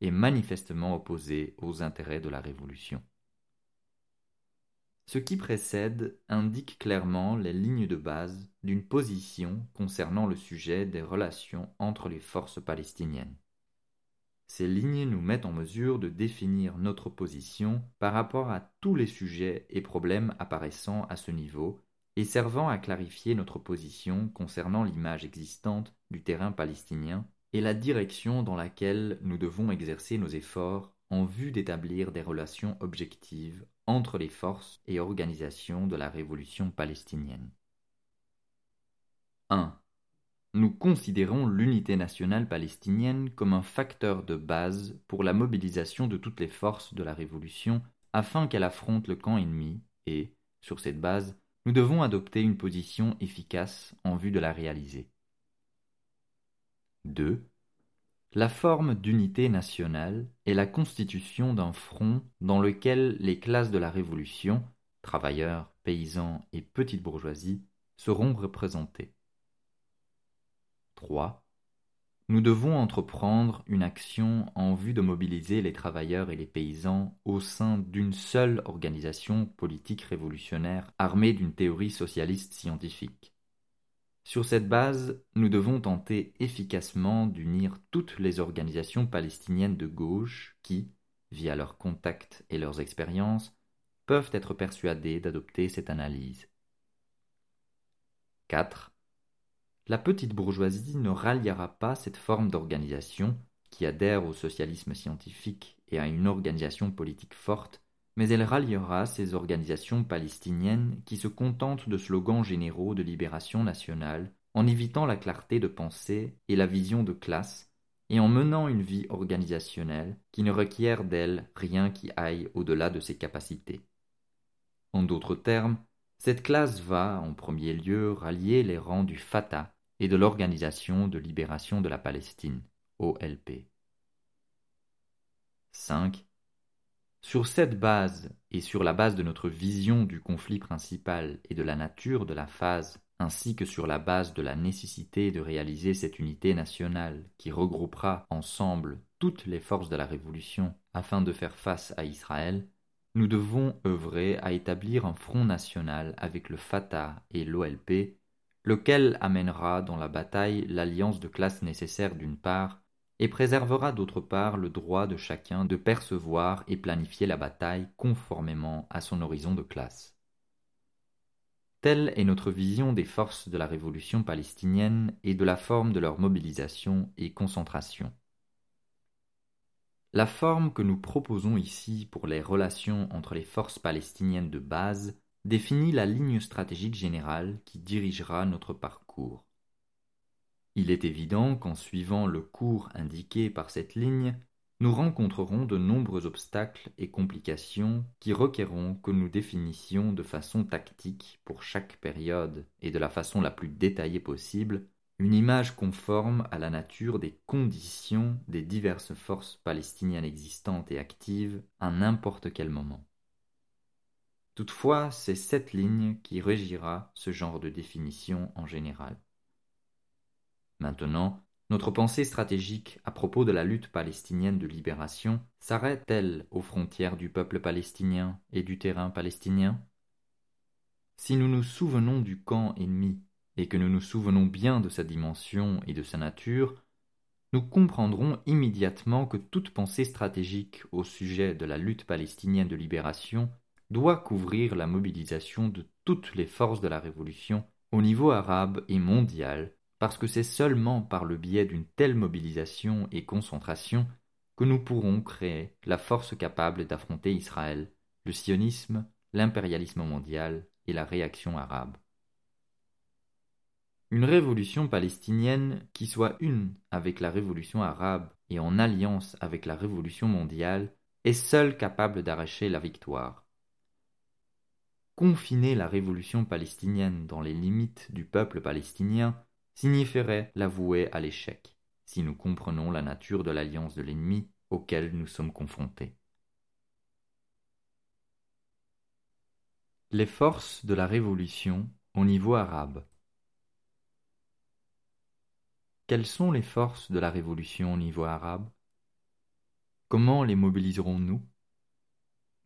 S1: est manifestement opposée aux intérêts de la Révolution. Ce qui précède indique clairement les lignes de base d'une position concernant le sujet des relations entre les forces palestiniennes. Ces lignes nous mettent en mesure de définir notre position par rapport à tous les sujets et problèmes apparaissant à ce niveau et servant à clarifier notre position concernant l'image existante du terrain palestinien et la direction dans laquelle nous devons exercer nos efforts en vue d'établir des relations objectives entre les forces et organisations de la révolution palestinienne. 1. Nous considérons l'unité nationale palestinienne comme un facteur de base pour la mobilisation de toutes les forces de la révolution afin qu'elle affronte le camp ennemi et, sur cette base, nous devons adopter une position efficace en vue de la réaliser. 2. La forme d'unité nationale est la constitution d'un front dans lequel les classes de la Révolution, travailleurs, paysans et petite bourgeoisie, seront représentées. 3. nous devons entreprendre une action en vue de mobiliser les travailleurs et les paysans au sein d'une seule organisation politique révolutionnaire armée d'une théorie socialiste scientifique. Sur cette base, nous devons tenter efficacement d'unir toutes les organisations palestiniennes de gauche qui, via leurs contacts et leurs expériences, peuvent être persuadées d'adopter cette analyse. 4. La petite bourgeoisie ne ralliera pas cette forme d'organisation qui adhère au socialisme scientifique et à une organisation politique forte, mais elle ralliera ces organisations palestiniennes qui se contentent de slogans généraux de libération nationale en évitant la clarté de pensée et la vision de classe, et en menant une vie organisationnelle qui ne requiert d'elle rien qui aille au-delà de ses capacités. En d'autres termes, cette classe va, en premier lieu, rallier les rangs du Fatah et de l'Organisation de libération de la Palestine, OLP. 5. Sur cette base et sur la base de notre vision du conflit principal et de la nature de la phase, ainsi que sur la base de la nécessité de réaliser cette unité nationale qui regroupera ensemble toutes les forces de la Révolution afin de faire face à Israël, nous devons œuvrer à établir un front national avec le Fatah et l'OLP, lequel amènera dans la bataille l'alliance de classe nécessaire d'une part, et préservera d'autre part le droit de chacun de percevoir et planifier la bataille conformément à son horizon de classe. Telle est notre vision des forces de la révolution palestinienne et de la forme de leur mobilisation et concentration. La forme que nous proposons ici pour les relations entre les forces palestiniennes de base définit la ligne stratégique générale qui dirigera notre parcours. Il est évident qu'en suivant le cours indiqué par cette ligne, nous rencontrerons de nombreux obstacles et complications qui requerront que nous définissions de façon tactique pour chaque période et de la façon la plus détaillée possible une image conforme à la nature des conditions des diverses forces palestiniennes existantes et actives à n'importe quel moment. Toutefois, c'est cette ligne qui régira ce genre de définition en général. Maintenant, notre pensée stratégique à propos de la lutte palestinienne de libération s'arrête-t-elle aux frontières du peuple palestinien et du terrain palestinien? Si nous nous souvenons du camp ennemi et que nous nous souvenons bien de sa dimension et de sa nature, nous comprendrons immédiatement que toute pensée stratégique au sujet de la lutte palestinienne de libération doit couvrir la mobilisation de toutes les forces de la révolution au niveau arabe et mondial parce que c'est seulement par le biais d'une telle mobilisation et concentration que nous pourrons créer la force capable d'affronter Israël, le sionisme, l'impérialisme mondial et la réaction arabe. Une révolution palestinienne qui soit une avec la révolution arabe et en alliance avec la révolution mondiale est seule capable d'arracher la victoire. Confiner la révolution palestinienne dans les limites du peuple palestinien signifierait l'avouer à l'échec, si nous comprenons la nature de l'alliance de l'ennemi auquel nous sommes confrontés. Les forces de la révolution au niveau arabe. Quelles sont les forces de la révolution au niveau arabe? Comment les mobiliserons-nous?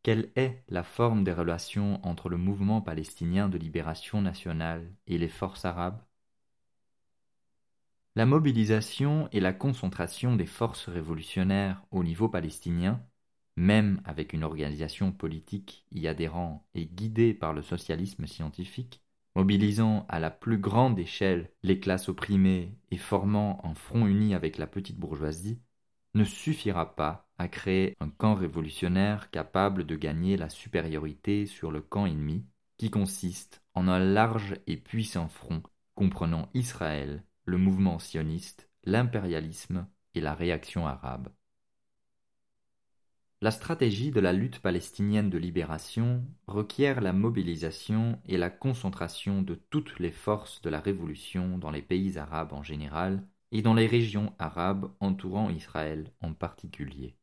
S1: Quelle est la forme des relations entre le mouvement palestinien de libération nationale et les forces arabes? La mobilisation et la concentration des forces révolutionnaires au niveau palestinien, même avec une organisation politique y adhérant et guidée par le socialisme scientifique, mobilisant à la plus grande échelle les classes opprimées et formant un front uni avec la petite bourgeoisie, ne suffira pas à créer un camp révolutionnaire capable de gagner la supériorité sur le camp ennemi, qui consiste en un large et puissant front comprenant Israël, le mouvement sioniste, l'impérialisme et la réaction arabe. La stratégie de la lutte palestinienne de libération requiert la mobilisation et la concentration de toutes les forces de la révolution dans les pays arabes en général et dans les régions arabes entourant Israël en particulier.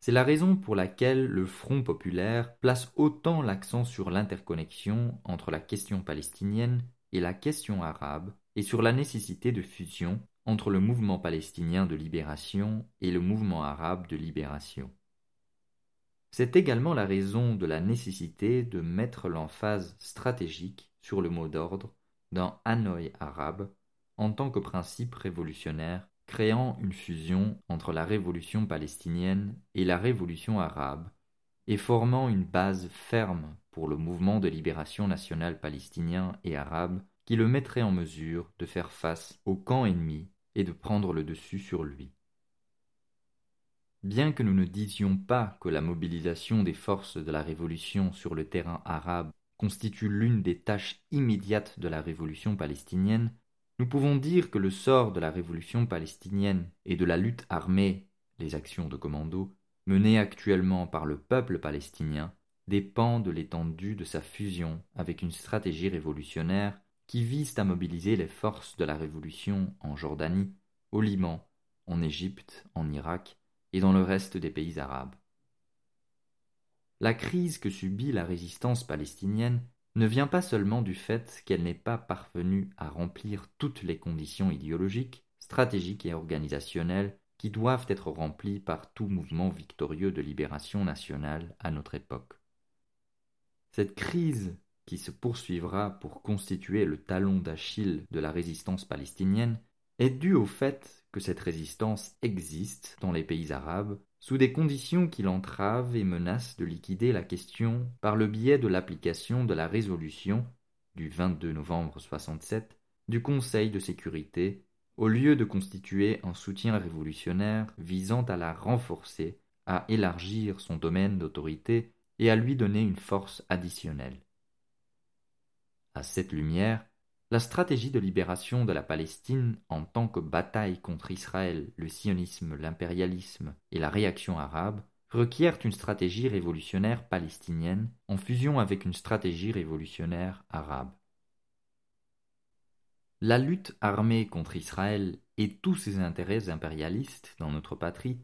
S1: C'est la raison pour laquelle le Front populaire place autant l'accent sur l'interconnexion entre la question palestinienne et la question arabe et sur la nécessité de fusion entre le mouvement palestinien de libération et le mouvement arabe de libération. C'est également la raison de la nécessité de mettre l'emphase stratégique sur le mot d'ordre d'un Hanoï arabe en tant que principe révolutionnaire créant une fusion entre la révolution palestinienne et la révolution arabe et formant une base ferme pour le mouvement de libération nationale palestinien et arabe qui le mettrait en mesure de faire face au camp ennemi et de prendre le dessus sur lui. Bien que nous ne disions pas que la mobilisation des forces de la révolution sur le terrain arabe constitue l'une des tâches immédiates de la révolution palestinienne, nous pouvons dire que le sort de la révolution palestinienne et de la lutte armée, les actions de commando, menées actuellement par le peuple palestinien, dépend de l'étendue de sa fusion avec une stratégie révolutionnaire qui vise à mobiliser les forces de la révolution en Jordanie, au Liban, en Égypte, en Irak et dans le reste des pays arabes. La crise que subit la résistance palestinienne ne vient pas seulement du fait qu'elle n'est pas parvenue à remplir toutes les conditions idéologiques, stratégiques et organisationnelles qui doivent être remplies par tout mouvement victorieux de libération nationale à notre époque. Cette crise qui se poursuivra pour constituer le talon d'Achille de la résistance palestinienne est due au fait que cette résistance existe dans les pays arabes sous des conditions qui l'entravent et menacent de liquider la question par le biais de l'application de la résolution du 22 novembre 67 du Conseil de sécurité au lieu de constituer un soutien révolutionnaire visant à la renforcer, à élargir son domaine d'autorité et à lui donner une force additionnelle. À cette lumière, la stratégie de libération de la Palestine en tant que bataille contre Israël, le sionisme, l'impérialisme et la réaction arabe requiert une stratégie révolutionnaire palestinienne en fusion avec une stratégie révolutionnaire arabe. La lutte armée contre Israël et tous ses intérêts impérialistes dans notre patrie,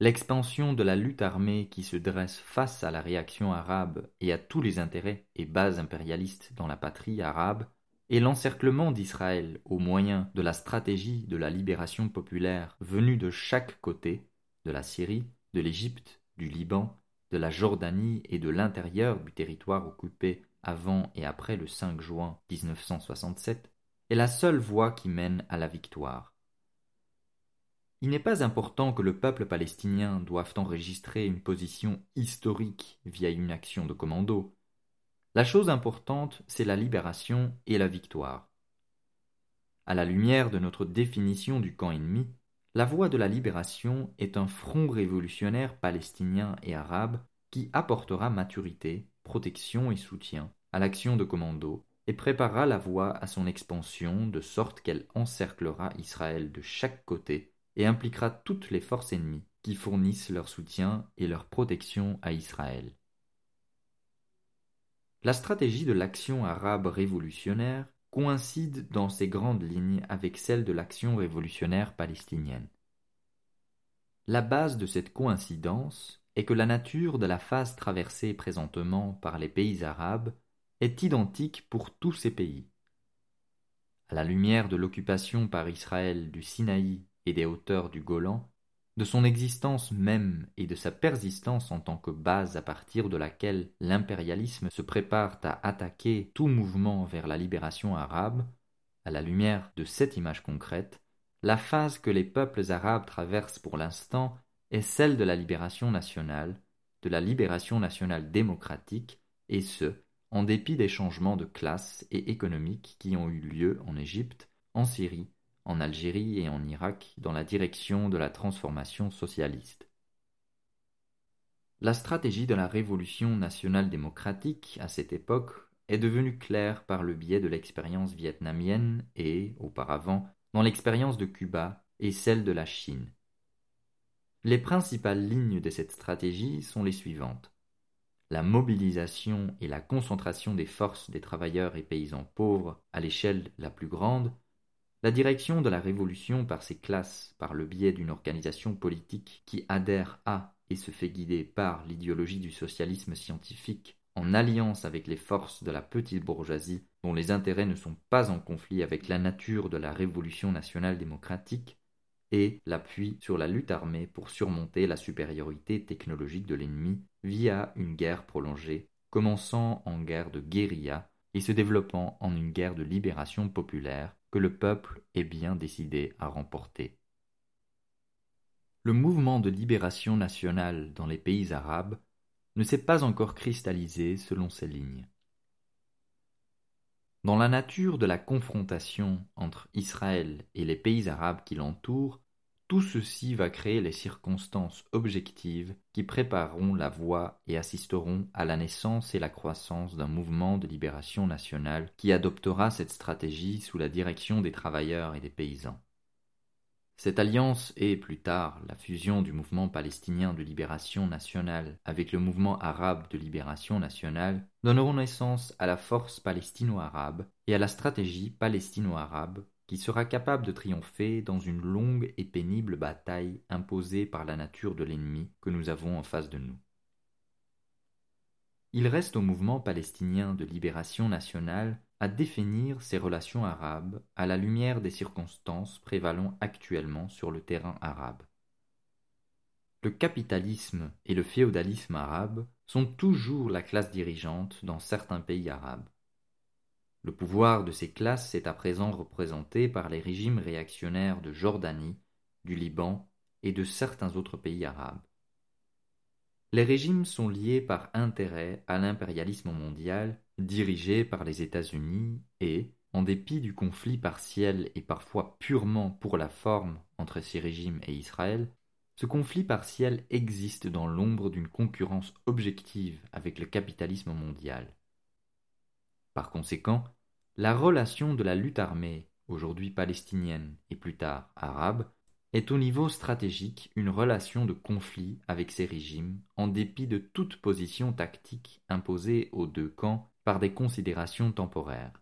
S1: l'expansion de la lutte armée qui se dresse face à la réaction arabe et à tous les intérêts et bases impérialistes dans la patrie arabe, et l'encerclement d'Israël au moyen de la stratégie de la libération populaire venue de chaque côté, de la Syrie, de l'Égypte, du Liban, de la Jordanie et de l'intérieur du territoire occupé avant et après le 5 juin 1967, est la seule voie qui mène à la victoire. Il n'est pas important que le peuple palestinien doive enregistrer une position historique via une action de commando, la chose importante, c'est la libération et la victoire. À la lumière de notre définition du camp ennemi, la voie de la libération est un front révolutionnaire palestinien et arabe qui apportera maturité, protection et soutien à l'action de commando et préparera la voie à son expansion de sorte qu'elle encerclera Israël de chaque côté et impliquera toutes les forces ennemies qui fournissent leur soutien et leur protection à Israël. La stratégie de l'action arabe révolutionnaire coïncide dans ses grandes lignes avec celle de l'action révolutionnaire palestinienne. La base de cette coïncidence est que la nature de la phase traversée présentement par les pays arabes est identique pour tous ces pays. À la lumière de l'occupation par Israël du Sinaï et des hauteurs du Golan, de son existence même et de sa persistance en tant que base à partir de laquelle l'impérialisme se prépare à attaquer tout mouvement vers la libération arabe, à la lumière de cette image concrète, la phase que les peuples arabes traversent pour l'instant est celle de la libération nationale, de la libération nationale démocratique, et ce, en dépit des changements de classe et économiques qui ont eu lieu en Égypte, en Syrie, en Algérie et en Irak dans la direction de la transformation socialiste. La stratégie de la révolution nationale démocratique à cette époque est devenue claire par le biais de l'expérience vietnamienne et, auparavant, dans l'expérience de Cuba et celle de la Chine. Les principales lignes de cette stratégie sont les suivantes. La mobilisation et la concentration des forces des travailleurs et paysans pauvres à l'échelle la plus grande la direction de la Révolution par ses classes, par le biais d'une organisation politique qui adhère à et se fait guider par l'idéologie du socialisme scientifique en alliance avec les forces de la petite bourgeoisie dont les intérêts ne sont pas en conflit avec la nature de la révolution nationale démocratique, et l'appui sur la lutte armée pour surmonter la supériorité technologique de l'ennemi via une guerre prolongée, commençant en guerre de guérilla et se développant en une guerre de libération populaire que le peuple est bien décidé à remporter. Le mouvement de libération nationale dans les pays arabes ne s'est pas encore cristallisé selon ces lignes. Dans la nature de la confrontation entre Israël et les pays arabes qui l'entourent, tout ceci va créer les circonstances objectives qui prépareront la voie et assisteront à la naissance et la croissance d'un mouvement de libération nationale qui adoptera cette stratégie sous la direction des travailleurs et des paysans. Cette alliance et, plus tard, la fusion du mouvement palestinien de libération nationale avec le mouvement arabe de libération nationale donneront naissance à la force palestino-arabe et à la stratégie palestino-arabe qui sera capable de triompher dans une longue et pénible bataille imposée par la nature de l'ennemi que nous avons en face de nous. Il reste au mouvement palestinien de libération nationale à définir ses relations arabes à la lumière des circonstances prévalant actuellement sur le terrain arabe. Le capitalisme et le féodalisme arabe sont toujours la classe dirigeante dans certains pays arabes. Le pouvoir de ces classes est à présent représenté par les régimes réactionnaires de Jordanie, du Liban et de certains autres pays arabes. Les régimes sont liés par intérêt à l'impérialisme mondial dirigé par les États-Unis et, en dépit du conflit partiel et parfois purement pour la forme entre ces régimes et Israël, ce conflit partiel existe dans l'ombre d'une concurrence objective avec le capitalisme mondial. Par conséquent, la relation de la lutte armée, aujourd'hui palestinienne et plus tard arabe, est au niveau stratégique une relation de conflit avec ces régimes, en dépit de toute position tactique imposée aux deux camps par des considérations temporaires.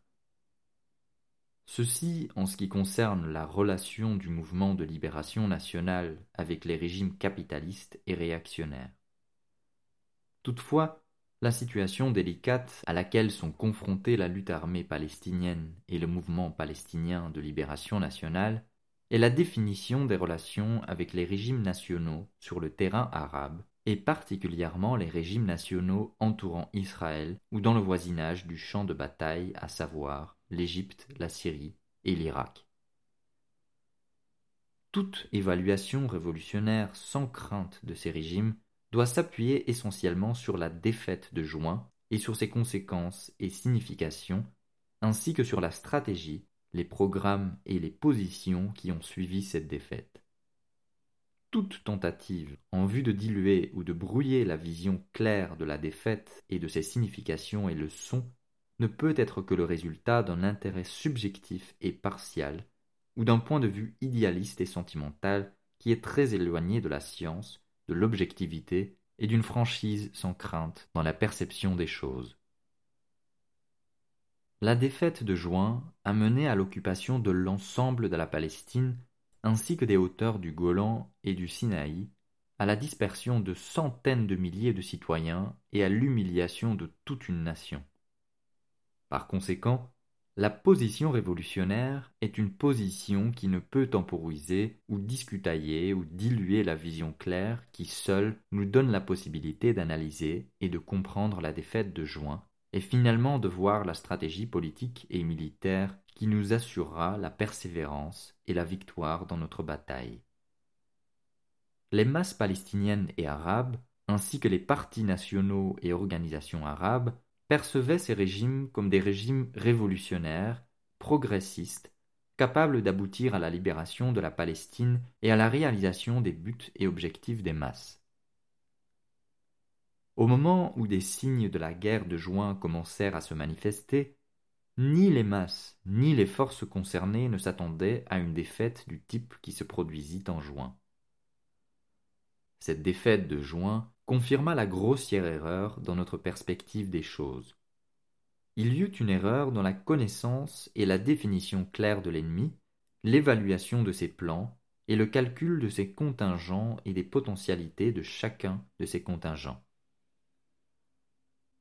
S1: Ceci en ce qui concerne la relation du mouvement de libération nationale avec les régimes capitalistes et réactionnaires. Toutefois, la situation délicate à laquelle sont confrontés la lutte armée palestinienne et le mouvement palestinien de libération nationale est la définition des relations avec les régimes nationaux sur le terrain arabe et particulièrement les régimes nationaux entourant Israël ou dans le voisinage du champ de bataille, à savoir l'Égypte, la Syrie et l'Irak. Toute évaluation révolutionnaire sans crainte de ces régimes doit s'appuyer essentiellement sur la défaite de juin et sur ses conséquences et significations, ainsi que sur la stratégie les programmes et les positions qui ont suivi cette défaite. Toute tentative en vue de diluer ou de brouiller la vision claire de la défaite et de ses significations et leçons ne peut être que le résultat d'un intérêt subjectif et partial, ou d'un point de vue idéaliste et sentimental qui est très éloigné de la science, de l'objectivité et d'une franchise sans crainte dans la perception des choses. La défaite de juin a mené à l'occupation de l'ensemble de la Palestine ainsi que des hauteurs du Golan et du Sinaï, à la dispersion de centaines de milliers de citoyens et à l'humiliation de toute une nation. Par conséquent, la position révolutionnaire est une position qui ne peut temporiser ou discutailler ou diluer la vision claire qui seule nous donne la possibilité d'analyser et de comprendre la défaite de juin et finalement de voir la stratégie politique et militaire qui nous assurera la persévérance et la victoire dans notre bataille. Les masses palestiniennes et arabes, ainsi que les partis nationaux et organisations arabes, percevaient ces régimes comme des régimes révolutionnaires, progressistes, capables d'aboutir à la libération de la Palestine et à la réalisation des buts et objectifs des masses. Au moment où des signes de la guerre de juin commencèrent à se manifester, ni les masses ni les forces concernées ne s'attendaient à une défaite du type qui se produisit en juin. Cette défaite de juin confirma la grossière erreur dans notre perspective des choses. Il y eut une erreur dans la connaissance et la définition claire de l'ennemi, l'évaluation de ses plans et le calcul de ses contingents et des potentialités de chacun de ses contingents.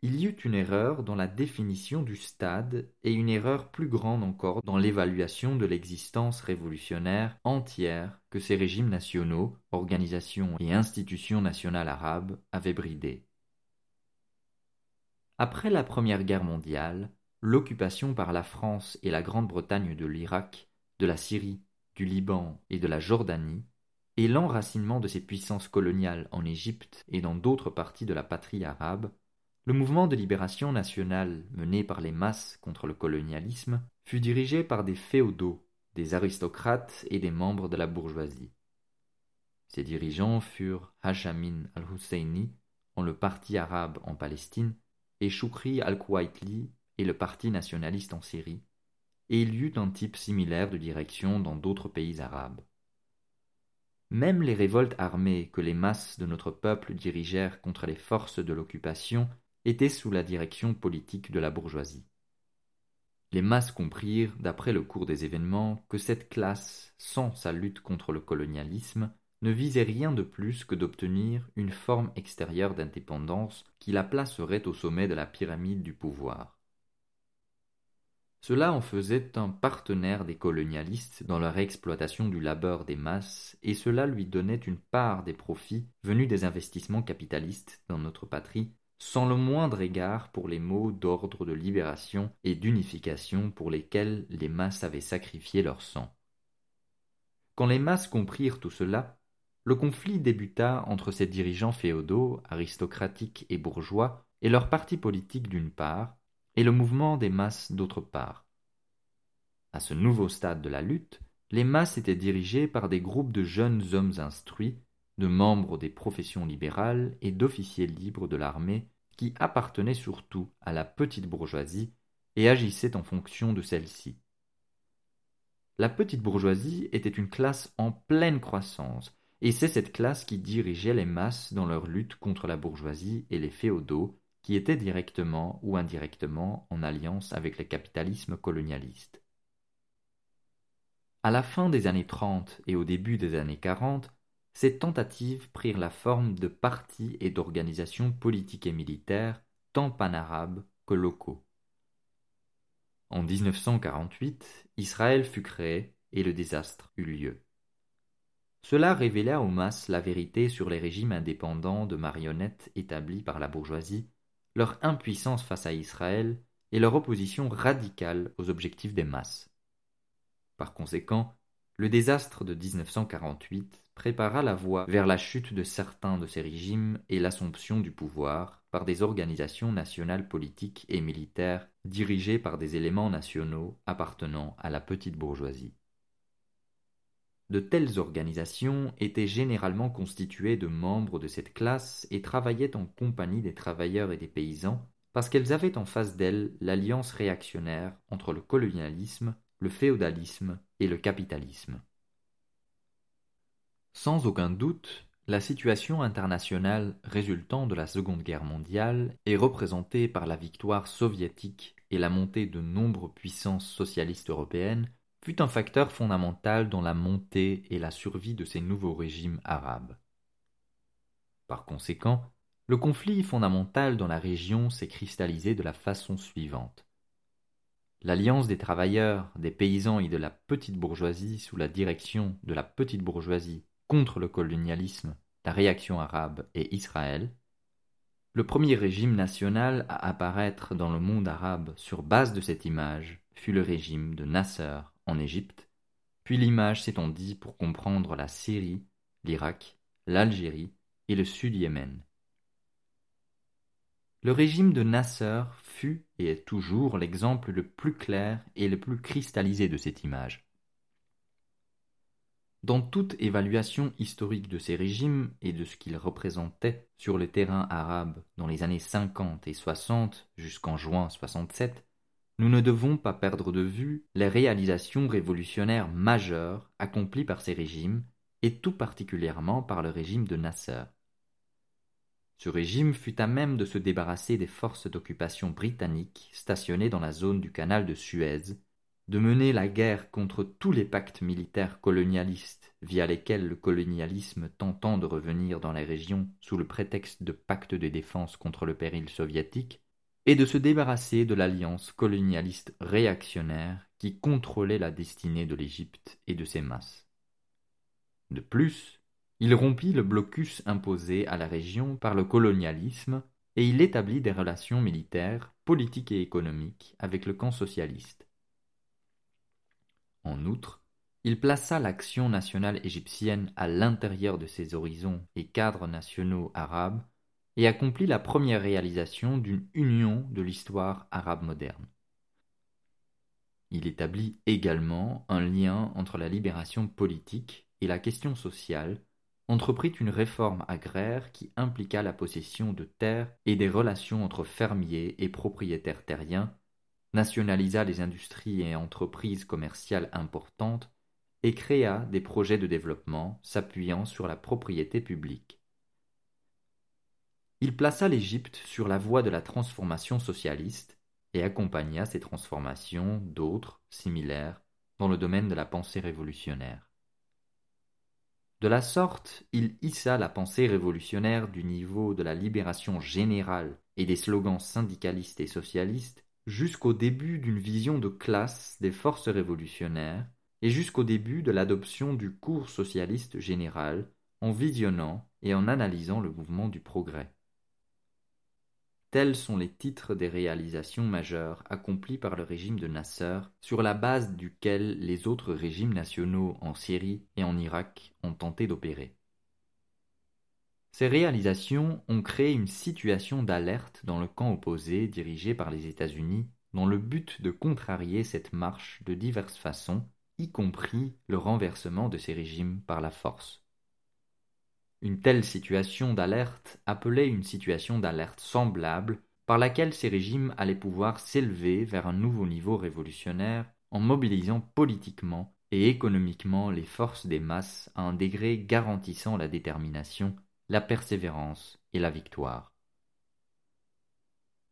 S1: Il y eut une erreur dans la définition du stade et une erreur plus grande encore dans l'évaluation de l'existence révolutionnaire entière que ces régimes nationaux, organisations et institutions nationales arabes avaient bridée. Après la Première Guerre mondiale, l'occupation par la France et la Grande-Bretagne de l'Irak, de la Syrie, du Liban et de la Jordanie, et l'enracinement de ces puissances coloniales en Égypte et dans d'autres parties de la patrie arabe, le mouvement de libération nationale mené par les masses contre le colonialisme fut dirigé par des féodaux, des aristocrates et des membres de la bourgeoisie. Ces dirigeants furent Hashamin al-Husseini, en le Parti arabe en Palestine, et Shukri al-Kuwaitli et le Parti nationaliste en Syrie, et il y eut un type similaire de direction dans d'autres pays arabes. Même les révoltes armées que les masses de notre peuple dirigèrent contre les forces de l'occupation étaient sous la direction politique de la bourgeoisie. Les masses comprirent, d'après le cours des événements, que cette classe, sans sa lutte contre le colonialisme, ne visait rien de plus que d'obtenir une forme extérieure d'indépendance qui la placerait au sommet de la pyramide du pouvoir. Cela en faisait un partenaire des colonialistes dans leur exploitation du labeur des masses, et cela lui donnait une part des profits venus des investissements capitalistes dans notre patrie, sans le moindre égard pour les mots d'ordre de libération et d'unification pour lesquels les masses avaient sacrifié leur sang. Quand les masses comprirent tout cela, le conflit débuta entre ces dirigeants féodaux, aristocratiques et bourgeois, et leurs partis politiques d'une part, et le mouvement des masses d'autre part. À ce nouveau stade de la lutte, les masses étaient dirigées par des groupes de jeunes hommes instruits, de membres des professions libérales et d'officiers libres de l'armée qui appartenaient surtout à la petite bourgeoisie et agissaient en fonction de celle-ci. La petite bourgeoisie était une classe en pleine croissance, et c'est cette classe qui dirigeait les masses dans leur lutte contre la bourgeoisie et les féodaux qui étaient directement ou indirectement en alliance avec le capitalisme colonialiste. À la fin des années 30 et au début des années 40, ces tentatives prirent la forme de partis et d'organisations politiques et militaires, tant panarabes que locaux. En 1948, Israël fut créé et le désastre eut lieu. Cela révéla aux masses la vérité sur les régimes indépendants de marionnettes établis par la bourgeoisie leur impuissance face à Israël et leur opposition radicale aux objectifs des masses. Par conséquent, le désastre de 1948 prépara la voie vers la chute de certains de ces régimes et l'assomption du pouvoir par des organisations nationales politiques et militaires dirigées par des éléments nationaux appartenant à la petite bourgeoisie. De telles organisations étaient généralement constituées de membres de cette classe et travaillaient en compagnie des travailleurs et des paysans parce qu'elles avaient en face d'elles l'alliance réactionnaire entre le colonialisme, le féodalisme et le capitalisme. Sans aucun doute, la situation internationale résultant de la Seconde Guerre mondiale est représentée par la victoire soviétique et la montée de nombreuses puissances socialistes européennes fut un facteur fondamental dans la montée et la survie de ces nouveaux régimes arabes. Par conséquent, le conflit fondamental dans la région s'est cristallisé de la façon suivante. L'alliance des travailleurs, des paysans et de la petite bourgeoisie sous la direction de la petite bourgeoisie contre le colonialisme, la réaction arabe et Israël, le premier régime national à apparaître dans le monde arabe sur base de cette image fut le régime de Nasser en Égypte, puis l'image s'étendit pour comprendre la Syrie, l'Irak, l'Algérie et le Sud-Yémen. Le régime de Nasser fut et est toujours l'exemple le plus clair et le plus cristallisé de cette image. Dans toute évaluation historique de ces régimes et de ce qu'ils représentaient sur le terrain arabe dans les années 50 et 60 jusqu'en juin 67, nous ne devons pas perdre de vue les réalisations révolutionnaires majeures accomplies par ces régimes, et tout particulièrement par le régime de Nasser. Ce régime fut à même de se débarrasser des forces d'occupation britanniques stationnées dans la zone du canal de Suez, de mener la guerre contre tous les pactes militaires colonialistes via lesquels le colonialisme tentant de revenir dans les régions sous le prétexte de pacte de défense contre le péril soviétique et de se débarrasser de l'alliance colonialiste réactionnaire qui contrôlait la destinée de l'Égypte et de ses masses. De plus, il rompit le blocus imposé à la région par le colonialisme et il établit des relations militaires, politiques et économiques avec le camp socialiste. En outre, il plaça l'action nationale égyptienne à l'intérieur de ses horizons et cadres nationaux arabes et accomplit la première réalisation d'une union de l'histoire arabe moderne. Il établit également un lien entre la libération politique et la question sociale, entreprit une réforme agraire qui impliqua la possession de terres et des relations entre fermiers et propriétaires terriens, nationalisa les industries et entreprises commerciales importantes et créa des projets de développement s'appuyant sur la propriété publique. Il plaça l'Égypte sur la voie de la transformation socialiste et accompagna ces transformations d'autres, similaires, dans le domaine de la pensée révolutionnaire. De la sorte, il hissa la pensée révolutionnaire du niveau de la libération générale et des slogans syndicalistes et socialistes jusqu'au début d'une vision de classe des forces révolutionnaires et jusqu'au début de l'adoption du cours socialiste général en visionnant et en analysant le mouvement du progrès. Tels sont les titres des réalisations majeures accomplies par le régime de Nasser, sur la base duquel les autres régimes nationaux en Syrie et en Irak ont tenté d'opérer. Ces réalisations ont créé une situation d'alerte dans le camp opposé dirigé par les États-Unis dans le but de contrarier cette marche de diverses façons, y compris le renversement de ces régimes par la force. Une telle situation d'alerte appelait une situation d'alerte semblable par laquelle ces régimes allaient pouvoir s'élever vers un nouveau niveau révolutionnaire en mobilisant politiquement et économiquement les forces des masses à un degré garantissant la détermination, la persévérance et la victoire.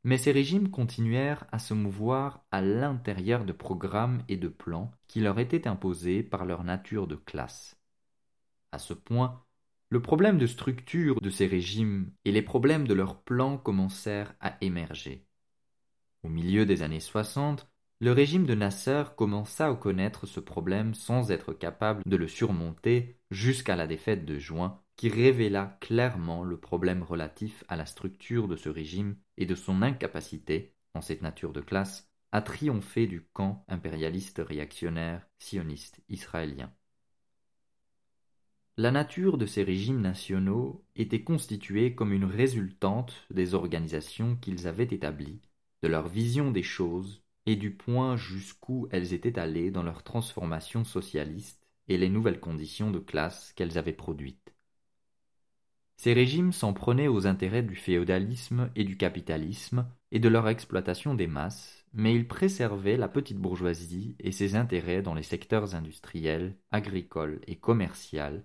S1: Mais ces régimes continuèrent à se mouvoir à l'intérieur de programmes et de plans qui leur étaient imposés par leur nature de classe. À ce point le problème de structure de ces régimes et les problèmes de leurs plans commencèrent à émerger. Au milieu des années 60, le régime de Nasser commença à connaître ce problème sans être capable de le surmonter jusqu'à la défaite de juin qui révéla clairement le problème relatif à la structure de ce régime et de son incapacité, en cette nature de classe, à triompher du camp impérialiste réactionnaire sioniste israélien. La nature de ces régimes nationaux était constituée comme une résultante des organisations qu'ils avaient établies, de leur vision des choses et du point jusqu'où elles étaient allées dans leur transformation socialiste et les nouvelles conditions de classe qu'elles avaient produites. Ces régimes s'en prenaient aux intérêts du féodalisme et du capitalisme et de leur exploitation des masses, mais ils préservaient la petite bourgeoisie et ses intérêts dans les secteurs industriels, agricoles et commerciaux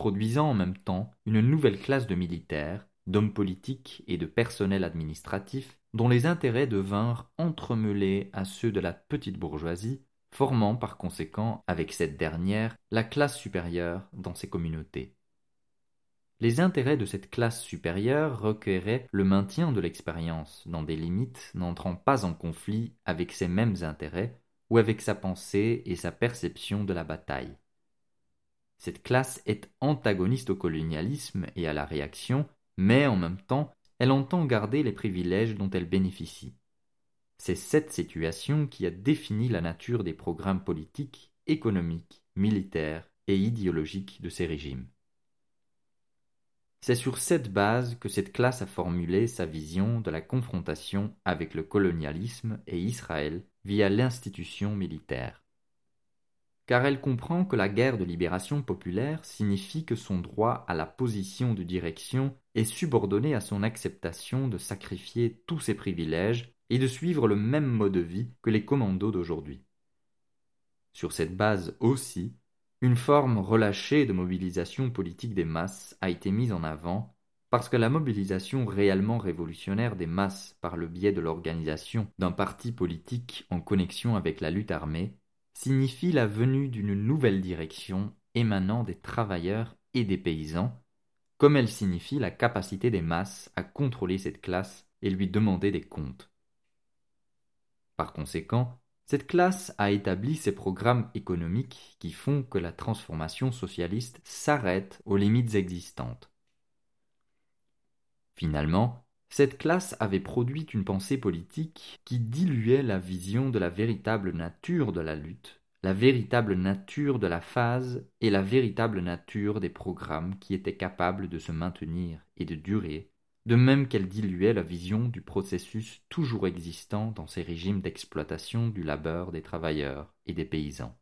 S1: produisant en même temps une nouvelle classe de militaires, d'hommes politiques et de personnel administratif dont les intérêts devinrent entremêlés à ceux de la petite bourgeoisie, formant par conséquent avec cette dernière la classe supérieure dans ces communautés. Les intérêts de cette classe supérieure requéraient le maintien de l'expérience dans des limites n'entrant pas en conflit avec ces mêmes intérêts ou avec sa pensée et sa perception de la bataille. Cette classe est antagoniste au colonialisme et à la réaction, mais en même temps, elle entend garder les privilèges dont elle bénéficie. C'est cette situation qui a défini la nature des programmes politiques, économiques, militaires et idéologiques de ces régimes. C'est sur cette base que cette classe a formulé sa vision de la confrontation avec le colonialisme et Israël via l'institution militaire car elle comprend que la guerre de libération populaire signifie que son droit à la position de direction est subordonné à son acceptation de sacrifier tous ses privilèges et de suivre le même mode de vie que les commandos d'aujourd'hui. Sur cette base aussi, une forme relâchée de mobilisation politique des masses a été mise en avant parce que la mobilisation réellement révolutionnaire des masses par le biais de l'organisation d'un parti politique en connexion avec la lutte armée signifie la venue d'une nouvelle direction émanant des travailleurs et des paysans, comme elle signifie la capacité des masses à contrôler cette classe et lui demander des comptes. Par conséquent, cette classe a établi ses programmes économiques qui font que la transformation socialiste s'arrête aux limites existantes. Finalement, cette classe avait produit une pensée politique qui diluait la vision de la véritable nature de la lutte, la véritable nature de la phase et la véritable nature des programmes qui étaient capables de se maintenir et de durer de même qu'elle diluait la vision du processus toujours existant dans ces régimes d'exploitation du labeur des travailleurs et des paysans.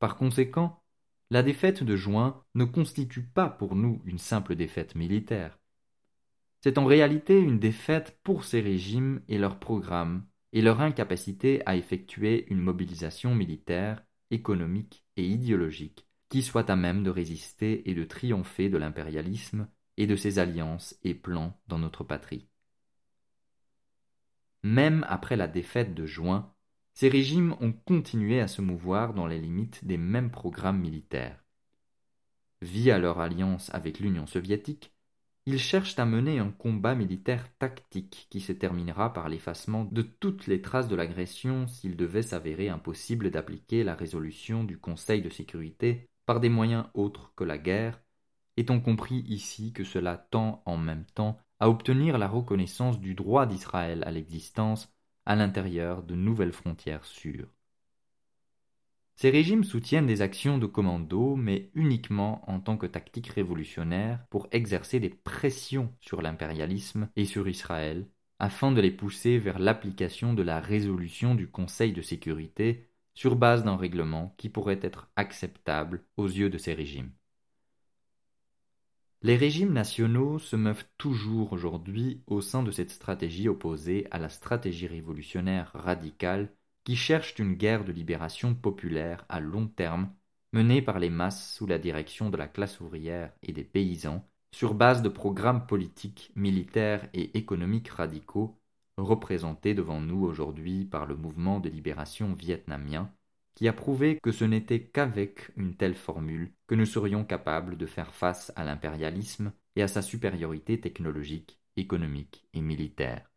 S1: Par conséquent, la défaite de juin ne constitue pas pour nous une simple défaite militaire. C'est en réalité une défaite pour ces régimes et leurs programmes et leur incapacité à effectuer une mobilisation militaire, économique et idéologique qui soit à même de résister et de triompher de l'impérialisme et de ses alliances et plans dans notre patrie. Même après la défaite de juin, ces régimes ont continué à se mouvoir dans les limites des mêmes programmes militaires. Via leur alliance avec l'Union soviétique, ils cherchent à mener un combat militaire tactique qui se terminera par l'effacement de toutes les traces de l'agression s'il devait s'avérer impossible d'appliquer la résolution du Conseil de sécurité par des moyens autres que la guerre est-on compris ici que cela tend en même temps à obtenir la reconnaissance du droit d'Israël à l'existence à l'intérieur de nouvelles frontières sûres. Ces régimes soutiennent des actions de commando, mais uniquement en tant que tactique révolutionnaire pour exercer des pressions sur l'impérialisme et sur Israël, afin de les pousser vers l'application de la résolution du Conseil de sécurité sur base d'un règlement qui pourrait être acceptable aux yeux de ces régimes. Les régimes nationaux se meuvent toujours aujourd'hui au sein de cette stratégie opposée à la stratégie révolutionnaire radicale qui cherche une guerre de libération populaire à long terme menée par les masses sous la direction de la classe ouvrière et des paysans sur base de programmes politiques, militaires et économiques radicaux représentés devant nous aujourd'hui par le mouvement de libération vietnamien qui a prouvé que ce n'était qu'avec une telle formule que nous serions capables de faire face à l'impérialisme et à sa supériorité technologique, économique et militaire.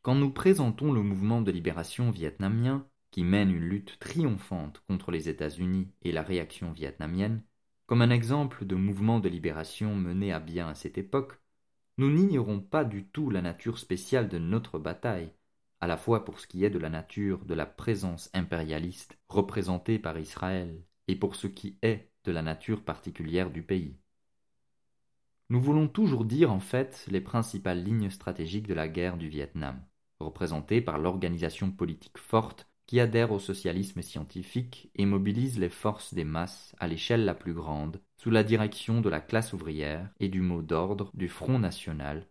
S1: Quand nous présentons le mouvement de libération vietnamien, qui mène une lutte triomphante contre les États-Unis et la réaction vietnamienne, comme un exemple de mouvement de libération mené à bien à cette époque, nous n'ignorons pas du tout la nature spéciale de notre bataille, à la fois pour ce qui est de la nature de la présence impérialiste représentée par Israël et pour ce qui est de la nature particulière du pays. Nous voulons toujours dire en fait les principales lignes stratégiques de la guerre du Vietnam, représentées par l'organisation politique forte qui adhère au socialisme scientifique et mobilise les forces des masses à l'échelle la plus grande, sous la direction de la classe ouvrière et du mot d'ordre du Front national,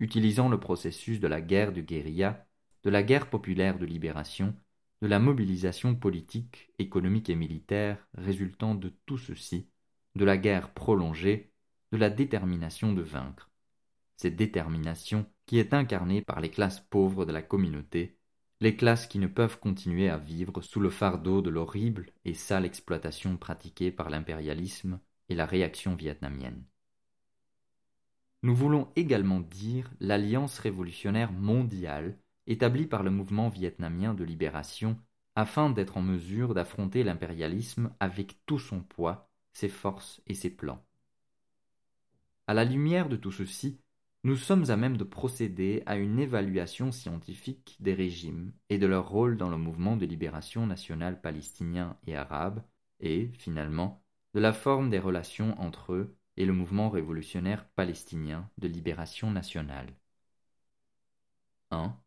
S1: utilisant le processus de la guerre de guérilla de la guerre populaire de libération, de la mobilisation politique, économique et militaire résultant de tout ceci, de la guerre prolongée, de la détermination de vaincre. Cette détermination qui est incarnée par les classes pauvres de la communauté, les classes qui ne peuvent continuer à vivre sous le fardeau de l'horrible et sale exploitation pratiquée par l'impérialisme et la réaction vietnamienne. Nous voulons également dire l'Alliance révolutionnaire mondiale établi par le mouvement vietnamien de libération afin d'être en mesure d'affronter l'impérialisme avec tout son poids, ses forces et ses plans. À la lumière de tout ceci, nous sommes à même de procéder à une évaluation scientifique des régimes et de leur rôle dans le mouvement de libération nationale palestinien et arabe, et, finalement, de la forme des relations entre eux et le mouvement révolutionnaire palestinien de libération nationale. 1.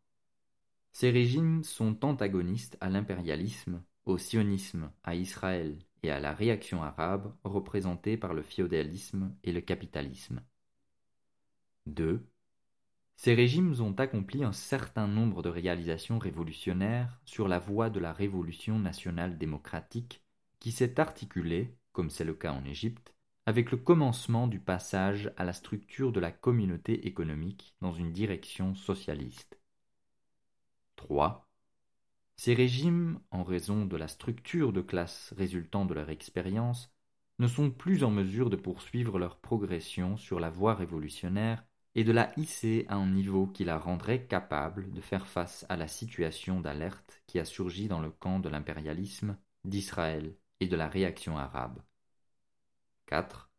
S1: Ces régimes sont antagonistes à l'impérialisme, au sionisme, à Israël et à la réaction arabe représentée par le féodalisme et le capitalisme. 2. Ces régimes ont accompli un certain nombre de réalisations révolutionnaires sur la voie de la révolution nationale démocratique qui s'est articulée, comme c'est le cas en Égypte, avec le commencement du passage à la structure de la communauté économique dans une direction socialiste. 3. Ces régimes, en raison de la structure de classe résultant de leur expérience, ne sont plus en mesure de poursuivre leur progression sur la voie révolutionnaire et de la hisser à un niveau qui la rendrait capable de faire face à la situation d'alerte qui a surgi dans le camp de l'impérialisme d'Israël et de la réaction arabe. 4.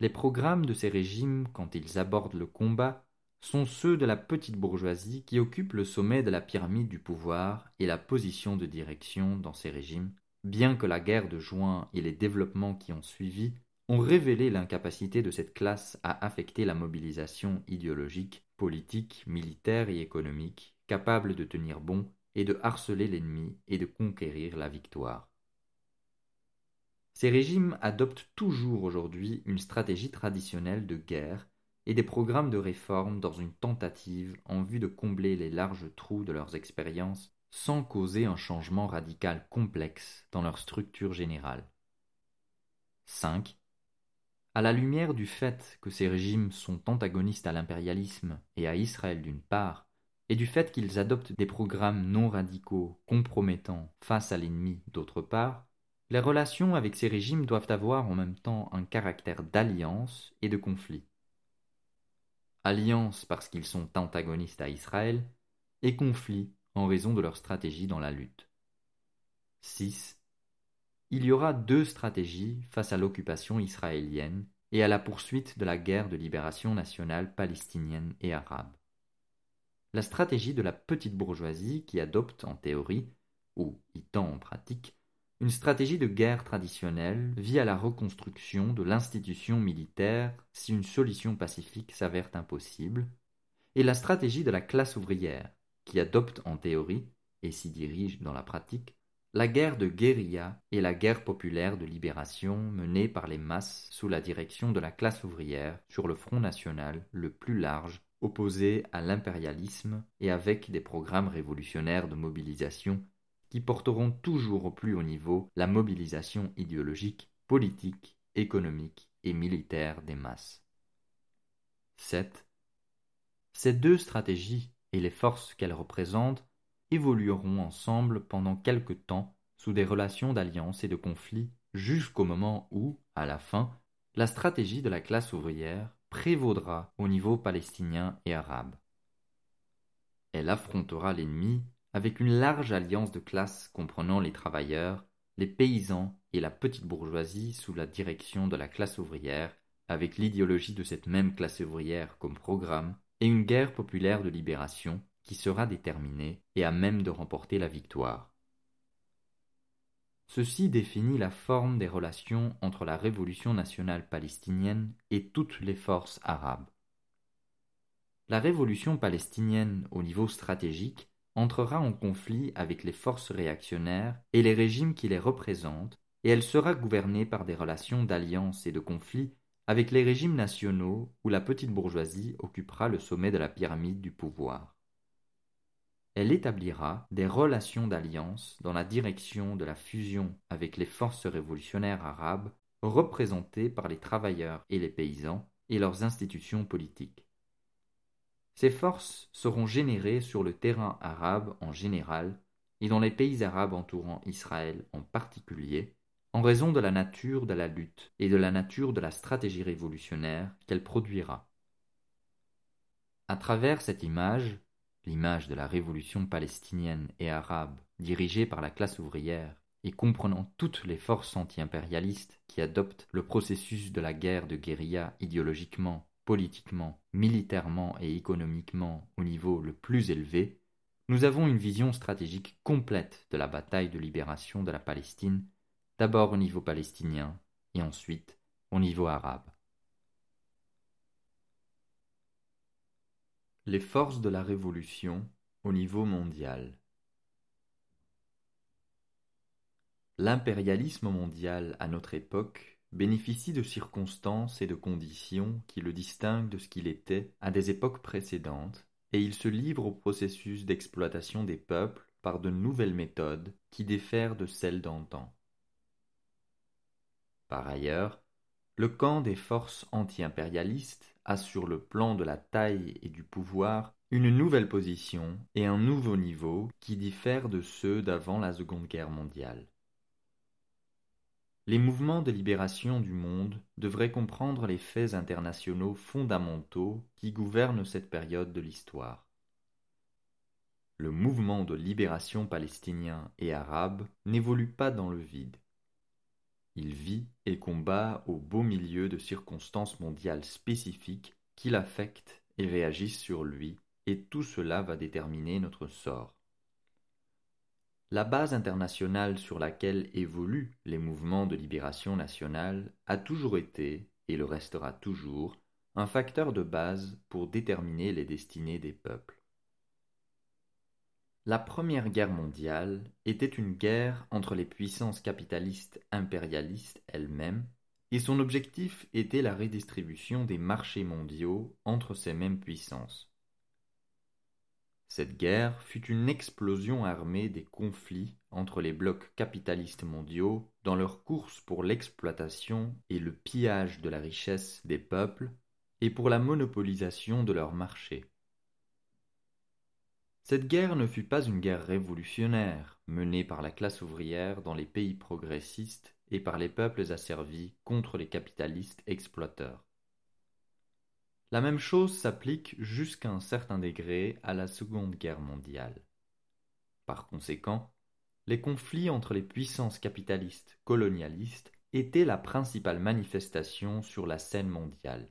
S1: Les programmes de ces régimes, quand ils abordent le combat, sont ceux de la petite bourgeoisie qui occupe le sommet de la pyramide du pouvoir et la position de direction dans ces régimes, bien que la guerre de juin et les développements qui ont suivi ont révélé l'incapacité de cette classe à affecter la mobilisation idéologique, politique, militaire et économique, capable de tenir bon et de harceler l'ennemi et de conquérir la victoire. Ces régimes adoptent toujours aujourd'hui une stratégie traditionnelle de guerre et des programmes de réforme dans une tentative en vue de combler les larges trous de leurs expériences sans causer un changement radical complexe dans leur structure générale. 5. À la lumière du fait que ces régimes sont antagonistes à l'impérialisme et à Israël d'une part, et du fait qu'ils adoptent des programmes non radicaux compromettants face à l'ennemi d'autre part, les relations avec ces régimes doivent avoir en même temps un caractère d'alliance et de conflit. Alliance parce qu'ils sont antagonistes à Israël, et conflit en raison de leur stratégie dans la lutte. 6. Il y aura deux stratégies face à l'occupation israélienne et à la poursuite de la guerre de libération nationale palestinienne et arabe. La stratégie de la petite bourgeoisie qui adopte en théorie, ou y tend en pratique, une stratégie de guerre traditionnelle via la reconstruction de l'institution militaire si une solution pacifique s'avère impossible, et la stratégie de la classe ouvrière, qui adopte en théorie, et s'y dirige dans la pratique, la guerre de guérilla et la guerre populaire de libération menée par les masses sous la direction de la classe ouvrière sur le front national le plus large opposé à l'impérialisme et avec des programmes révolutionnaires de mobilisation porteront toujours au plus haut niveau la mobilisation idéologique, politique, économique et militaire des masses. 7. Ces deux stratégies et les forces qu'elles représentent évolueront ensemble pendant quelque temps sous des relations d'alliance et de conflit jusqu'au moment où, à la fin, la stratégie de la classe ouvrière prévaudra au niveau palestinien et arabe. Elle affrontera l'ennemi avec une large alliance de classes comprenant les travailleurs, les paysans et la petite bourgeoisie sous la direction de la classe ouvrière, avec l'idéologie de cette même classe ouvrière comme programme, et une guerre populaire de libération qui sera déterminée et à même de remporter la victoire. Ceci définit la forme des relations entre la révolution nationale palestinienne et toutes les forces arabes. La révolution palestinienne au niveau stratégique entrera en conflit avec les forces réactionnaires et les régimes qui les représentent, et elle sera gouvernée par des relations d'alliance et de conflit avec les régimes nationaux où la petite bourgeoisie occupera le sommet de la pyramide du pouvoir. Elle établira des relations d'alliance dans la direction de la fusion avec les forces révolutionnaires arabes représentées par les travailleurs et les paysans et leurs institutions politiques. Ces forces seront générées sur le terrain arabe en général et dans les pays arabes entourant Israël en particulier, en raison de la nature de la lutte et de la nature de la stratégie révolutionnaire qu'elle produira. À travers cette image, l'image de la révolution palestinienne et arabe dirigée par la classe ouvrière et comprenant toutes les forces anti-impérialistes qui adoptent le processus de la guerre de guérilla idéologiquement politiquement, militairement et économiquement au niveau le plus élevé, nous avons une vision stratégique complète de la bataille de libération de la Palestine, d'abord au niveau palestinien et ensuite au niveau arabe. Les forces de la Révolution au niveau mondial. L'impérialisme mondial à notre époque bénéficie de circonstances et de conditions qui le distinguent de ce qu'il était à des époques précédentes, et il se livre au processus d'exploitation des peuples par de nouvelles méthodes qui diffèrent de celles d'antan. Par ailleurs, le camp des forces anti-impérialistes a sur le plan de la taille et du pouvoir une nouvelle position et un nouveau niveau qui diffèrent de ceux d'avant la Seconde Guerre mondiale. Les mouvements de libération du monde devraient comprendre les faits internationaux fondamentaux qui gouvernent cette période de l'histoire. Le mouvement de libération palestinien et arabe n'évolue pas dans le vide. Il vit et combat au beau milieu de circonstances mondiales spécifiques qui l'affectent et réagissent sur lui, et tout cela va déterminer notre sort. La base internationale sur laquelle évoluent les mouvements de libération nationale a toujours été, et le restera toujours, un facteur de base pour déterminer les destinées des peuples. La Première Guerre mondiale était une guerre entre les puissances capitalistes impérialistes elles-mêmes, et son objectif était la redistribution des marchés mondiaux entre ces mêmes puissances. Cette guerre fut une explosion armée des conflits entre les blocs capitalistes mondiaux dans leur course pour l'exploitation et le pillage de la richesse des peuples et pour la monopolisation de leurs marchés. Cette guerre ne fut pas une guerre révolutionnaire menée par la classe ouvrière dans les pays progressistes et par les peuples asservis contre les capitalistes exploiteurs. La même chose s'applique jusqu'à un certain degré à la Seconde Guerre mondiale. Par conséquent, les conflits entre les puissances capitalistes colonialistes étaient la principale manifestation sur la scène mondiale.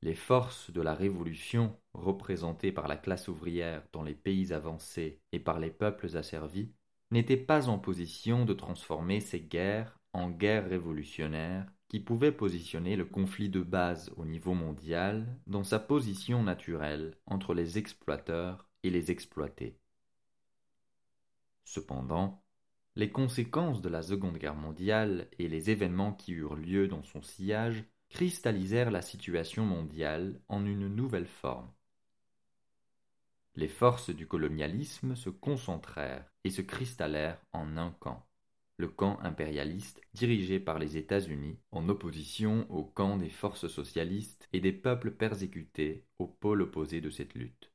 S1: Les forces de la Révolution, représentées par la classe ouvrière dans les pays avancés et par les peuples asservis, n'étaient pas en position de transformer ces guerres en guerres révolutionnaires qui pouvait positionner le conflit de base au niveau mondial dans sa position naturelle entre les exploiteurs et les exploités. Cependant, les conséquences de la Seconde Guerre mondiale et les événements qui eurent lieu dans son sillage cristallisèrent la situation mondiale en une nouvelle forme. Les forces du colonialisme se concentrèrent et se cristallèrent en un camp le camp impérialiste dirigé par les États-Unis, en opposition au camp des forces socialistes et des peuples persécutés au pôle opposé de cette lutte.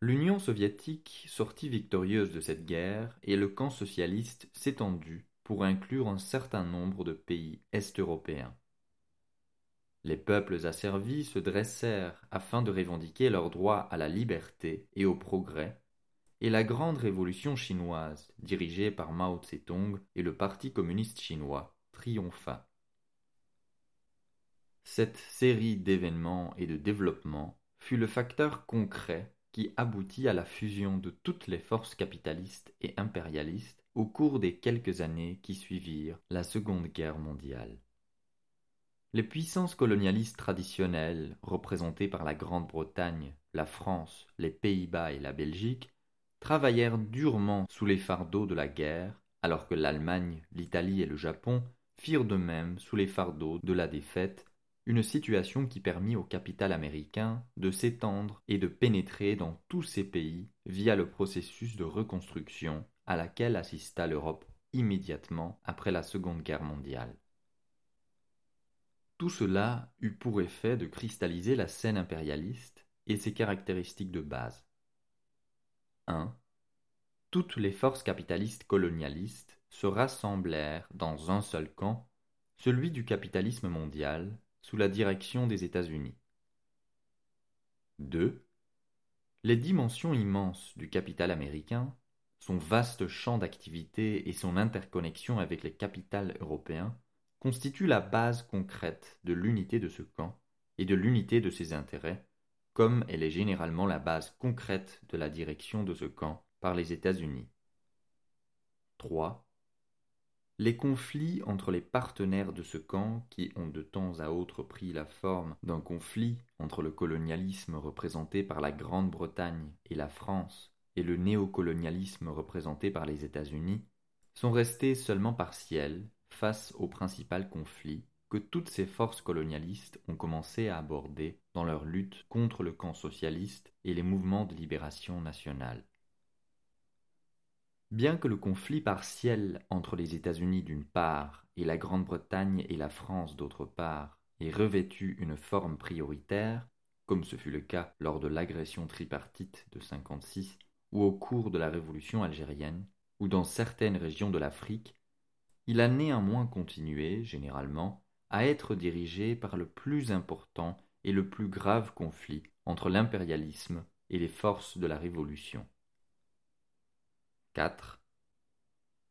S1: L'Union soviétique sortit victorieuse de cette guerre et le camp socialiste s'étendut pour inclure un certain nombre de pays est-européens. Les peuples asservis se dressèrent afin de revendiquer leur droit à la liberté et au progrès et la grande révolution chinoise, dirigée par Mao Tse-tung et le Parti communiste chinois, triompha. Cette série d'événements et de développements fut le facteur concret qui aboutit à la fusion de toutes les forces capitalistes et impérialistes au cours des quelques années qui suivirent la Seconde Guerre mondiale. Les puissances colonialistes traditionnelles, représentées par la Grande-Bretagne, la France, les Pays-Bas et la Belgique, travaillèrent durement sous les fardeaux de la guerre, alors que l'Allemagne, l'Italie et le Japon firent de même sous les fardeaux de la défaite, une situation qui permit au capital américain de s'étendre et de pénétrer dans tous ces pays via le processus de reconstruction à laquelle assista l'Europe immédiatement après la Seconde Guerre mondiale. Tout cela eut pour effet de cristalliser la scène impérialiste et ses caractéristiques de base. 1. Toutes les forces capitalistes colonialistes se rassemblèrent dans un seul camp, celui du capitalisme mondial, sous la direction des États-Unis. 2. Les dimensions immenses du capital américain, son vaste champ d'activité et son interconnexion avec les capitales européens constituent la base concrète de l'unité de ce camp et de l'unité de ses intérêts, comme elle est généralement la base concrète de la direction de ce camp par les États-Unis. 3. Les conflits entre les partenaires de ce camp, qui ont de temps à autre pris la forme d'un conflit entre le colonialisme représenté par la Grande-Bretagne et la France et le néocolonialisme représenté par les États-Unis, sont restés seulement partiels face au principal conflit que toutes ces forces colonialistes ont commencé à aborder dans leur lutte contre le camp socialiste et les mouvements de libération nationale. Bien que le conflit partiel entre les États-Unis d'une part et la Grande-Bretagne et la France d'autre part ait revêtu une forme prioritaire, comme ce fut le cas lors de l'agression tripartite de 56 ou au cours de la révolution algérienne, ou dans certaines régions de l'Afrique, il a néanmoins continué, généralement, à être dirigé par le plus important et le plus grave conflit entre l'impérialisme et les forces de la Révolution. 4.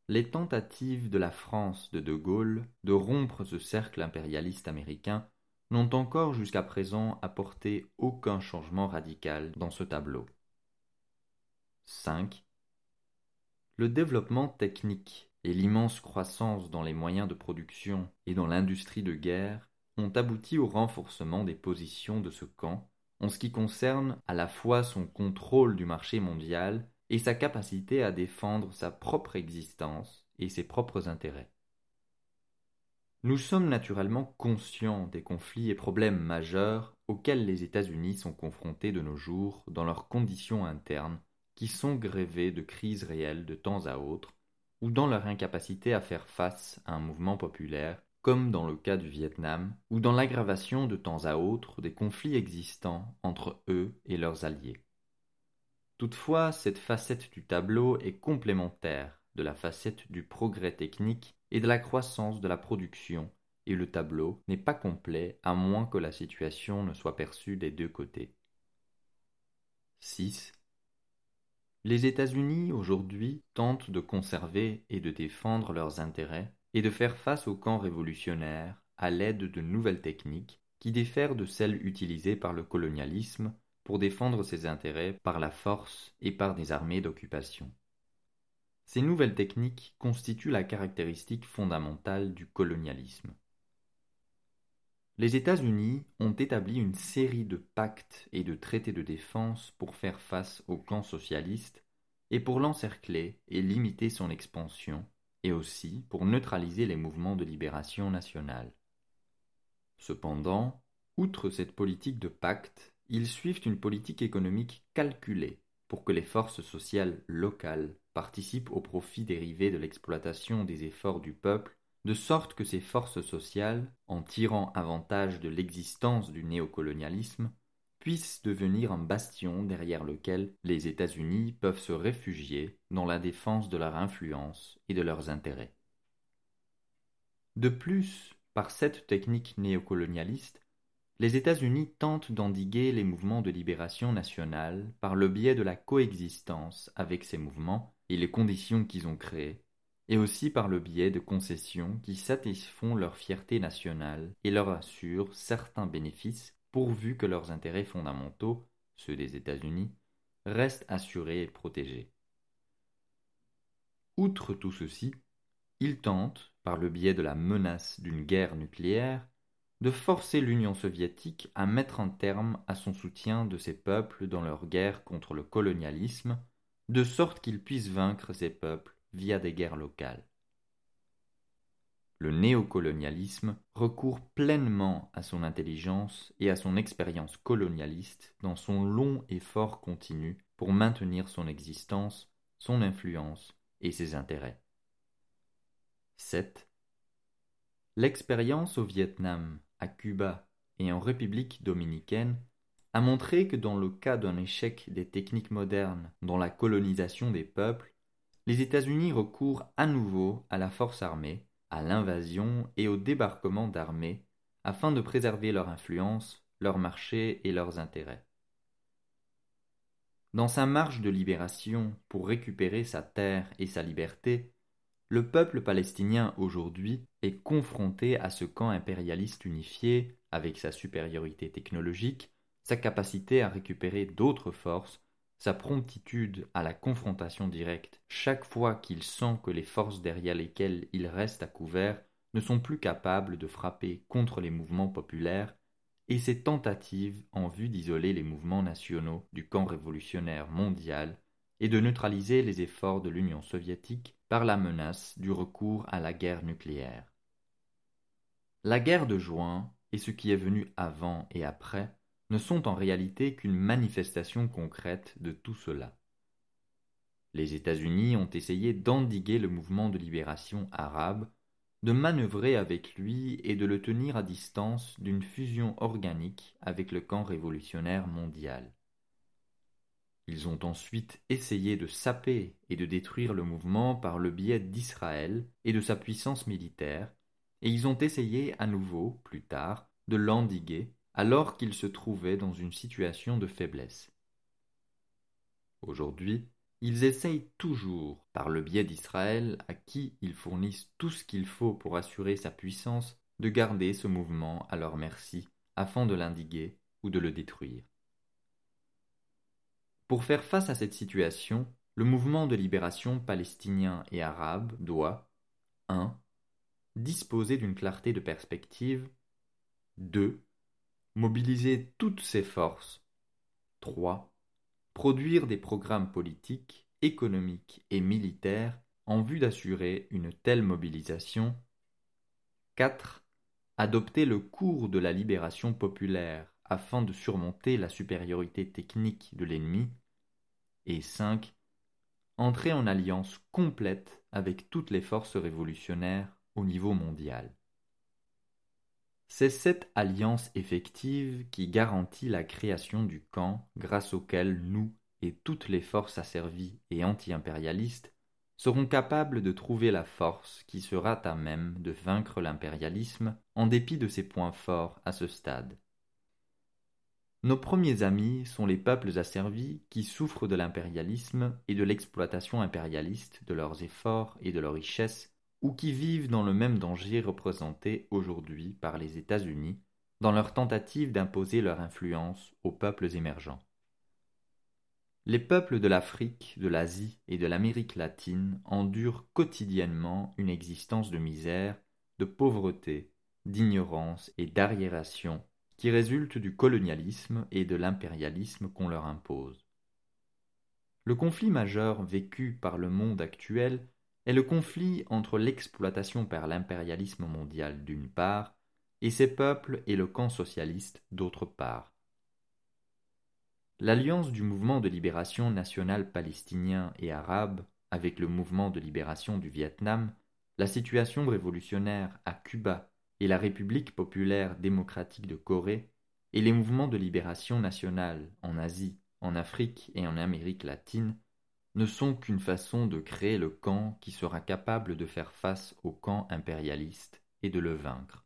S1: Les tentatives de la France de De Gaulle de rompre ce cercle impérialiste américain n'ont encore jusqu'à présent apporté aucun changement radical dans ce tableau. 5. Le développement technique et l'immense croissance dans les moyens de production et dans l'industrie de guerre ont abouti au renforcement des positions de ce camp en ce qui concerne à la fois son contrôle du marché mondial et sa capacité à défendre sa propre existence et ses propres intérêts. Nous sommes naturellement conscients des conflits et problèmes majeurs auxquels les États-Unis sont confrontés de nos jours dans leurs conditions internes qui sont grévées de crises réelles de temps à autre ou dans leur incapacité à faire face à un mouvement populaire comme dans le cas du Vietnam, ou dans l'aggravation de temps à autre des conflits existants entre eux et leurs alliés. Toutefois, cette facette du tableau est complémentaire de la facette du progrès technique et de la croissance de la production, et le tableau n'est pas complet à moins que la situation ne soit perçue des deux côtés. 6. Les États-Unis aujourd'hui tentent de conserver et de défendre leurs intérêts et de faire face au camp révolutionnaire à l'aide de nouvelles techniques qui diffèrent de celles utilisées par le colonialisme pour défendre ses intérêts par la force et par des armées d'occupation. Ces nouvelles techniques constituent la caractéristique fondamentale du colonialisme. Les États-Unis ont établi une série de pactes et de traités de défense pour faire face au camp socialiste et pour l'encercler et limiter son expansion et aussi pour neutraliser les mouvements de libération nationale. Cependant, outre cette politique de pacte, ils suivent une politique économique calculée pour que les forces sociales locales participent au profit dérivé de l'exploitation des efforts du peuple, de sorte que ces forces sociales, en tirant avantage de l'existence du néocolonialisme, puisse devenir un bastion derrière lequel les États-Unis peuvent se réfugier dans la défense de leur influence et de leurs intérêts. De plus, par cette technique néocolonialiste, les États-Unis tentent d'endiguer les mouvements de libération nationale par le biais de la coexistence avec ces mouvements et les conditions qu'ils ont créées, et aussi par le biais de concessions qui satisfont leur fierté nationale et leur assurent certains bénéfices pourvu que leurs intérêts fondamentaux, ceux des États-Unis, restent assurés et protégés. Outre tout ceci, ils tentent, par le biais de la menace d'une guerre nucléaire, de forcer l'Union soviétique à mettre un terme à son soutien de ces peuples dans leur guerre contre le colonialisme, de sorte qu'ils puissent vaincre ces peuples via des guerres locales le néocolonialisme recourt pleinement à son intelligence et à son expérience colonialiste dans son long effort continu pour maintenir son existence, son influence et ses intérêts. 7. L'expérience au Vietnam, à Cuba et en République dominicaine a montré que dans le cas d'un échec des techniques modernes dans la colonisation des peuples, les États-Unis recourent à nouveau à la force armée à l'invasion et au débarquement d'armées afin de préserver leur influence, leur marché et leurs intérêts. Dans sa marche de libération pour récupérer sa terre et sa liberté, le peuple palestinien aujourd'hui est confronté à ce camp impérialiste unifié avec sa supériorité technologique, sa capacité à récupérer d'autres forces sa promptitude à la confrontation directe chaque fois qu'il sent que les forces derrière lesquelles il reste à couvert ne sont plus capables de frapper contre les mouvements populaires, et ses tentatives en vue d'isoler les mouvements nationaux du camp révolutionnaire mondial et de neutraliser les efforts de l'Union soviétique par la menace du recours à la guerre nucléaire. La guerre de juin et ce qui est venu avant et après ne sont en réalité qu'une manifestation concrète de tout cela. Les États-Unis ont essayé d'endiguer le mouvement de libération arabe, de manœuvrer avec lui et de le tenir à distance d'une fusion organique avec le camp révolutionnaire mondial. Ils ont ensuite essayé de saper et de détruire le mouvement par le biais d'Israël et de sa puissance militaire, et ils ont essayé à nouveau, plus tard, de l'endiguer alors qu'il se trouvait dans une situation de faiblesse. Aujourd'hui, ils essayent toujours, par le biais d'Israël, à qui ils fournissent tout ce qu'il faut pour assurer sa puissance, de garder ce mouvement à leur merci, afin de l'indiguer ou de le détruire. Pour faire face à cette situation, le mouvement de libération palestinien et arabe doit 1. disposer d'une clarté de perspective 2. Mobiliser toutes ses forces 3. produire des programmes politiques, économiques et militaires en vue d'assurer une telle mobilisation 4. adopter le cours de la libération populaire afin de surmonter la supériorité technique de l'ennemi, et 5. Entrer en alliance complète avec toutes les forces révolutionnaires au niveau mondial. C'est cette alliance effective qui garantit la création du camp grâce auquel nous et toutes les forces asservies et anti-impérialistes seront capables de trouver la force qui sera à même de vaincre l'impérialisme en dépit de ses points forts à ce stade. Nos premiers amis sont les peuples asservis qui souffrent de l'impérialisme et de l'exploitation impérialiste de leurs efforts et de leurs richesses, ou qui vivent dans le même danger représenté aujourd'hui par les États-Unis dans leur tentative d'imposer leur influence aux peuples émergents. Les peuples de l'Afrique, de l'Asie et de l'Amérique latine endurent quotidiennement une existence de misère, de pauvreté, d'ignorance et d'arriération qui résulte du colonialisme et de l'impérialisme qu'on leur impose. Le conflit majeur vécu par le monde actuel est le conflit entre l'exploitation par l'impérialisme mondial d'une part et ses peuples et le camp socialiste d'autre part. L'alliance du mouvement de libération nationale palestinien et arabe avec le mouvement de libération du Vietnam, la situation révolutionnaire à Cuba et la République populaire démocratique de Corée et les mouvements de libération nationale en Asie, en Afrique et en Amérique latine ne sont qu'une façon de créer le camp qui sera capable de faire face au camp impérialiste et de le vaincre.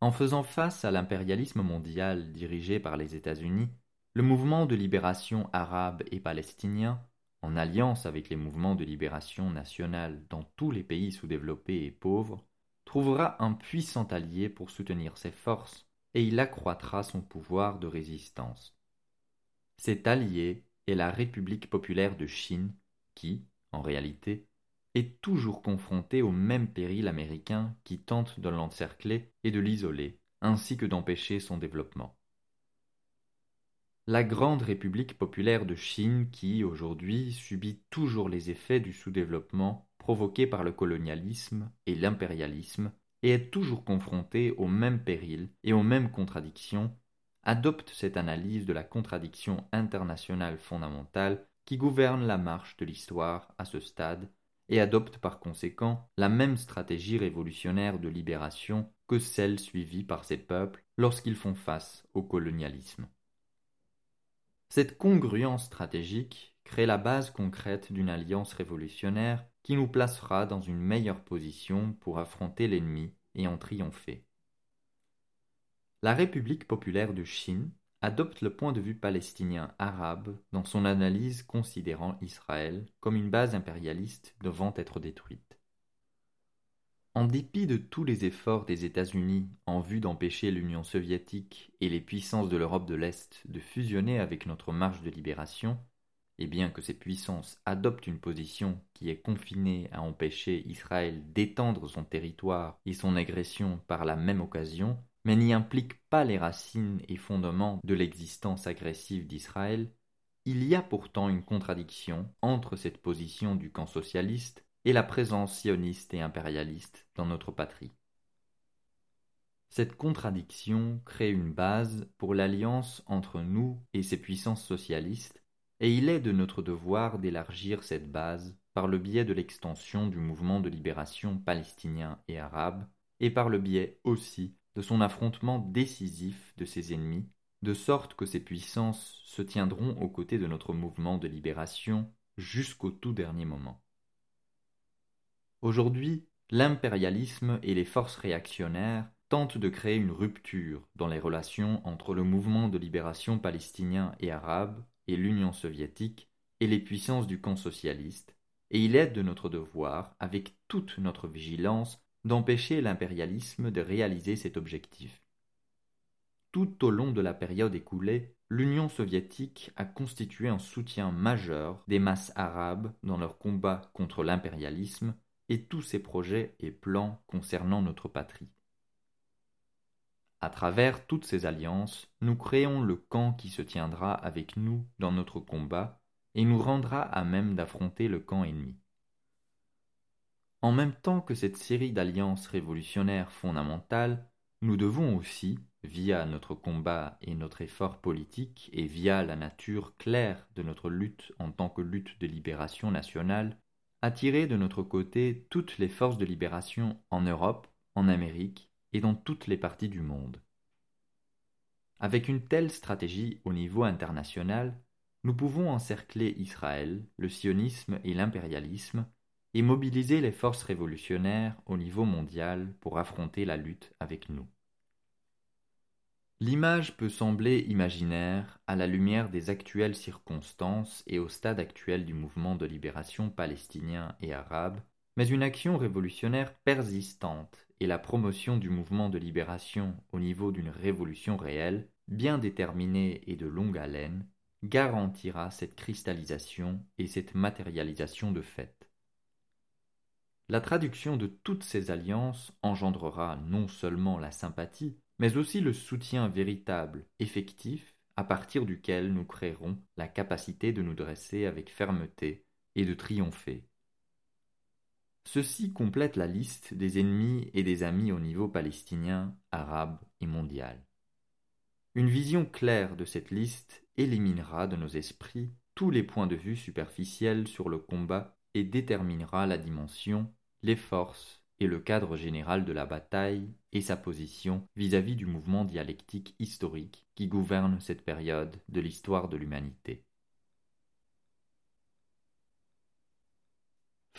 S1: En faisant face à l'impérialisme mondial dirigé par les États-Unis, le mouvement de libération arabe et palestinien, en alliance avec les mouvements de libération nationale dans tous les pays sous-développés et pauvres, trouvera un puissant allié pour soutenir ses forces, et il accroîtra son pouvoir de résistance. Cet allié est la République populaire de Chine, qui, en réalité, est toujours confrontée au même péril américain qui tente de l'encercler et de l'isoler, ainsi que d'empêcher son développement. La grande République populaire de Chine qui, aujourd'hui, subit toujours les effets du sous-développement provoqué par le colonialisme et l'impérialisme, et est toujours confronté aux mêmes périls et aux mêmes contradictions, adopte cette analyse de la contradiction internationale fondamentale qui gouverne la marche de l'histoire à ce stade, et adopte par conséquent la même stratégie révolutionnaire de libération que celle suivie par ces peuples lorsqu'ils font face au colonialisme. Cette congruence stratégique crée la base concrète d'une alliance révolutionnaire qui nous placera dans une meilleure position pour affronter l'ennemi et en triompher. La République populaire de Chine adopte le point de vue palestinien arabe dans son analyse considérant Israël comme une base impérialiste devant être détruite. En dépit de tous les efforts des États-Unis en vue d'empêcher l'Union soviétique et les puissances de l'Europe de l'Est de fusionner avec notre marche de libération, et bien que ces puissances adoptent une position qui est confinée à empêcher Israël d'étendre son territoire et son agression par la même occasion, mais n'y implique pas les racines et fondements de l'existence agressive d'Israël, il y a pourtant une contradiction entre cette position du camp socialiste et la présence sioniste et impérialiste dans notre patrie. Cette contradiction crée une base pour l'alliance entre nous et ces puissances socialistes et il est de notre devoir d'élargir cette base par le biais de l'extension du mouvement de libération palestinien et arabe, et par le biais aussi de son affrontement décisif de ses ennemis, de sorte que ces puissances se tiendront aux côtés de notre mouvement de libération jusqu'au tout dernier moment. Aujourd'hui, l'impérialisme et les forces réactionnaires tentent de créer une rupture dans les relations entre le mouvement de libération palestinien et arabe et l'Union soviétique et les puissances du camp socialiste, et il est de notre devoir, avec toute notre vigilance, d'empêcher l'impérialisme de réaliser cet objectif. Tout au long de la période écoulée, l'Union soviétique a constitué un soutien majeur des masses arabes dans leur combat contre l'impérialisme et tous ses projets et plans concernant notre patrie. À travers toutes ces alliances, nous créons le camp qui se tiendra avec nous dans notre combat et nous rendra à même d'affronter le camp ennemi. En même temps que cette série d'alliances révolutionnaires fondamentales, nous devons aussi, via notre combat et notre effort politique et via la nature claire de notre lutte en tant que lutte de libération nationale, attirer de notre côté toutes les forces de libération en Europe, en Amérique et dans toutes les parties du monde. Avec une telle stratégie au niveau international, nous pouvons encercler Israël, le sionisme et l'impérialisme, et mobiliser les forces révolutionnaires au niveau mondial pour affronter la lutte avec nous. L'image peut sembler imaginaire à la lumière des actuelles circonstances et au stade actuel du mouvement de libération palestinien et arabe, mais une action révolutionnaire persistante et la promotion du mouvement de libération au niveau d'une révolution réelle, bien déterminée et de longue haleine, garantira cette cristallisation et cette matérialisation de fait. La traduction de toutes ces alliances engendrera non seulement la sympathie, mais aussi le soutien véritable, effectif, à partir duquel nous créerons la capacité de nous dresser avec fermeté et de triompher Ceci complète la liste des ennemis et des amis au niveau palestinien, arabe et mondial. Une vision claire de cette liste éliminera de nos esprits tous les points de vue superficiels sur le combat et déterminera la dimension, les forces et le cadre général de la bataille et sa position vis-à-vis -vis du mouvement dialectique historique qui gouverne cette période de l'histoire de l'humanité.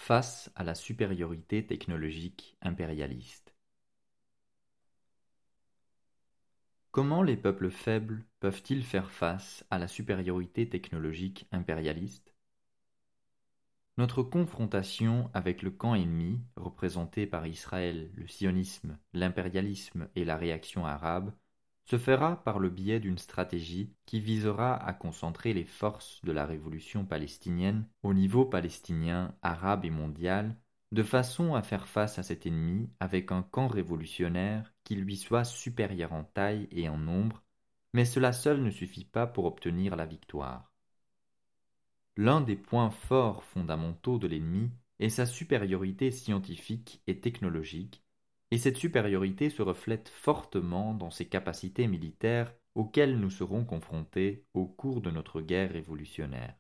S1: face à la supériorité technologique impérialiste. Comment les peuples faibles peuvent-ils faire face à la supériorité technologique impérialiste? Notre confrontation avec le camp ennemi, représenté par Israël, le sionisme, l'impérialisme et la réaction arabe, se fera par le biais d'une stratégie qui visera à concentrer les forces de la révolution palestinienne au niveau palestinien, arabe et mondial, de façon à faire face à cet ennemi avec un camp révolutionnaire qui lui soit supérieur en taille et en nombre, mais cela seul ne suffit pas pour obtenir la victoire. L'un des points forts fondamentaux de l'ennemi est sa supériorité scientifique et technologique et cette supériorité se reflète fortement dans ses capacités militaires auxquelles nous serons confrontés au cours de notre guerre révolutionnaire.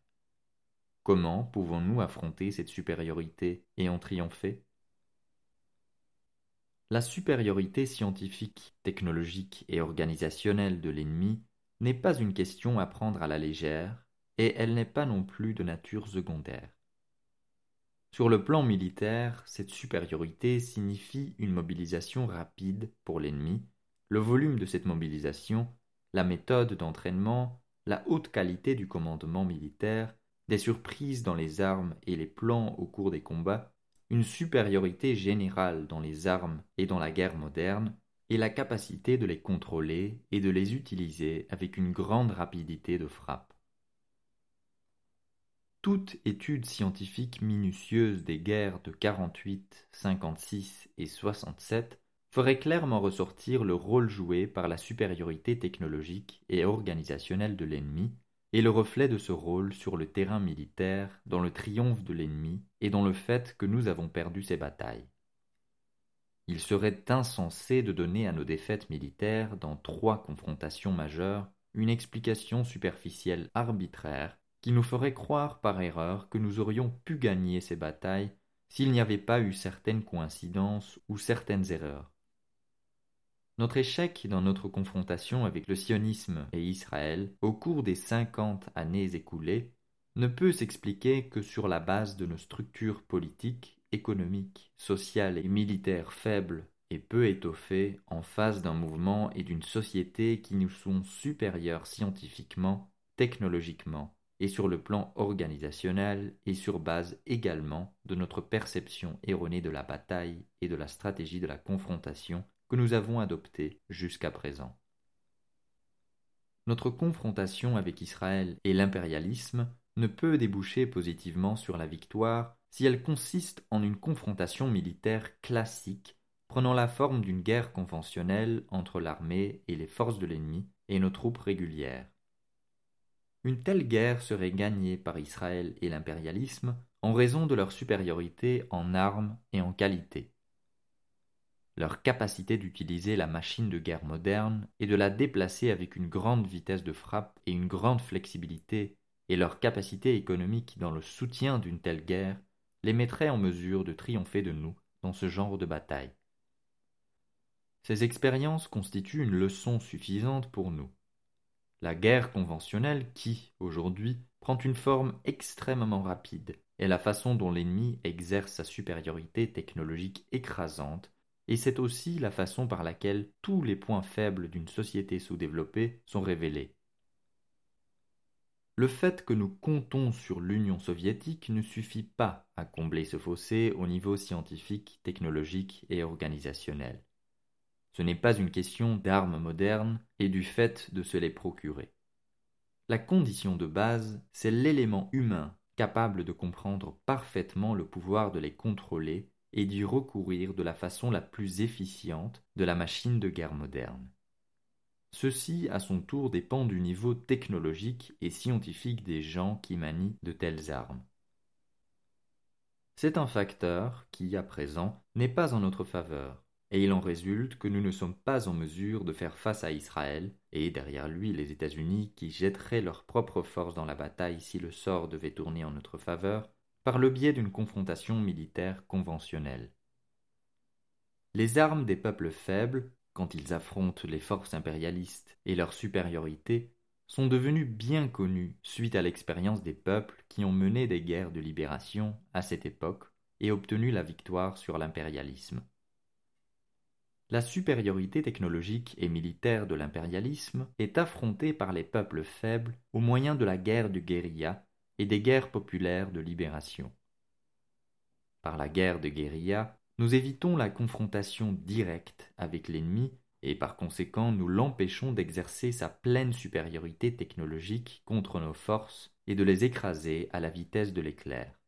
S1: Comment pouvons-nous affronter cette supériorité et en triompher? La supériorité scientifique, technologique et organisationnelle de l'ennemi n'est pas une question à prendre à la légère, et elle n'est pas non plus de nature secondaire. Sur le plan militaire, cette supériorité signifie une mobilisation rapide pour l'ennemi, le volume de cette mobilisation, la méthode d'entraînement, la haute qualité du commandement militaire, des surprises dans les armes et les plans au cours des combats, une supériorité générale dans les armes et dans la guerre moderne, et la capacité de les contrôler et de les utiliser avec une grande rapidité de frappe. Toute étude scientifique minutieuse des guerres de 48, 56 et 67 ferait clairement ressortir le rôle joué par la supériorité technologique et organisationnelle de l'ennemi, et le reflet de ce rôle sur le terrain militaire dans le triomphe de l'ennemi et dans le fait que nous avons perdu ces batailles. Il serait insensé de donner à nos défaites militaires dans trois confrontations majeures une explication superficielle arbitraire qui nous ferait croire par erreur que nous aurions pu gagner ces batailles s'il n'y avait pas eu certaines coïncidences ou certaines erreurs. Notre échec dans notre confrontation avec le sionisme et Israël au cours des cinquante années écoulées ne peut s'expliquer que sur la base de nos structures politiques, économiques, sociales et militaires faibles et peu étoffées en face d'un mouvement et d'une société qui nous sont supérieurs scientifiquement, technologiquement et sur le plan organisationnel et sur base également de notre perception erronée de la bataille et de la stratégie de la confrontation que nous avons adoptée jusqu'à présent. Notre confrontation avec Israël et l'impérialisme ne peut déboucher positivement sur la victoire si elle consiste en une confrontation militaire classique prenant la forme d'une guerre conventionnelle entre l'armée et les forces de l'ennemi et nos troupes régulières. Une telle guerre serait gagnée par Israël et l'impérialisme en raison de leur supériorité en armes et en qualité. Leur capacité d'utiliser la machine de guerre moderne et de la déplacer avec une grande vitesse de frappe et une grande flexibilité et leur capacité économique dans le soutien d'une telle guerre les mettrait en mesure de triompher de nous dans ce genre de bataille. Ces expériences constituent une leçon suffisante pour nous. La guerre conventionnelle qui, aujourd'hui, prend une forme extrêmement rapide, est la façon dont l'ennemi exerce sa supériorité technologique écrasante, et c'est aussi la façon par laquelle tous les points faibles d'une société sous-développée sont révélés. Le fait que nous comptons sur l'Union soviétique ne suffit pas à combler ce fossé au niveau scientifique, technologique et organisationnel. Ce n'est pas une question d'armes modernes et du fait de se les procurer. La condition de base, c'est l'élément humain capable de comprendre parfaitement le pouvoir de les contrôler et d'y recourir de la façon la plus efficiente de la machine de guerre moderne. Ceci, à son tour, dépend du niveau technologique et scientifique des gens qui manient de telles armes. C'est un facteur qui, à présent, n'est pas en notre faveur, et il en résulte que nous ne sommes pas en mesure de faire face à Israël, et derrière lui les États-Unis qui jetteraient leurs propres forces dans la bataille si le sort devait tourner en notre faveur, par le biais d'une confrontation militaire conventionnelle. Les armes des peuples faibles, quand ils affrontent les forces impérialistes et leur supériorité, sont devenues bien connues suite à l'expérience des peuples qui ont mené des guerres de libération à cette époque et obtenu la victoire sur l'impérialisme. La supériorité technologique et militaire de l'impérialisme est affrontée par les peuples faibles au moyen de la guerre de guérilla et des guerres populaires de libération. Par la guerre de guérilla, nous évitons la confrontation directe avec l'ennemi et par conséquent nous l'empêchons d'exercer sa pleine supériorité technologique contre nos forces et de les écraser à la vitesse de l'éclair.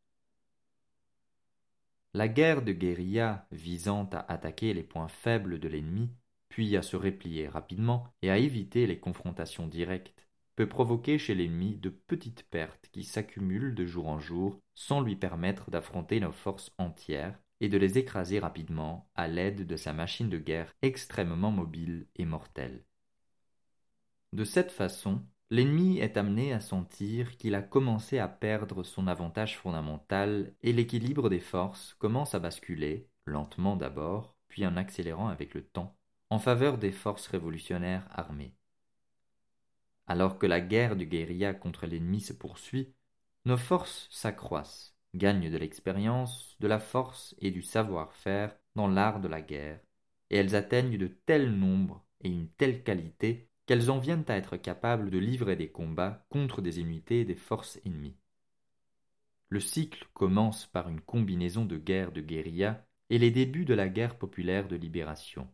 S1: La guerre de guérilla visant à attaquer les points faibles de l'ennemi, puis à se replier rapidement et à éviter les confrontations directes, peut provoquer chez l'ennemi de petites pertes qui s'accumulent de jour en jour sans lui permettre d'affronter nos forces entières et de les écraser rapidement à l'aide de sa machine de guerre extrêmement mobile et mortelle. De cette façon, l'ennemi est amené à sentir qu'il a commencé à perdre son avantage fondamental et l'équilibre des forces commence à basculer, lentement d'abord, puis en accélérant avec le temps, en faveur des forces révolutionnaires armées. Alors que la guerre du guérilla contre l'ennemi se poursuit, nos forces s'accroissent, gagnent de l'expérience, de la force et du savoir-faire dans l'art de la guerre, et elles atteignent de tels nombres et une telle qualité qu'elles en viennent à être capables de livrer des combats contre des unités des forces ennemies. Le cycle commence par une combinaison de guerres de guérilla et les débuts de la guerre populaire de libération.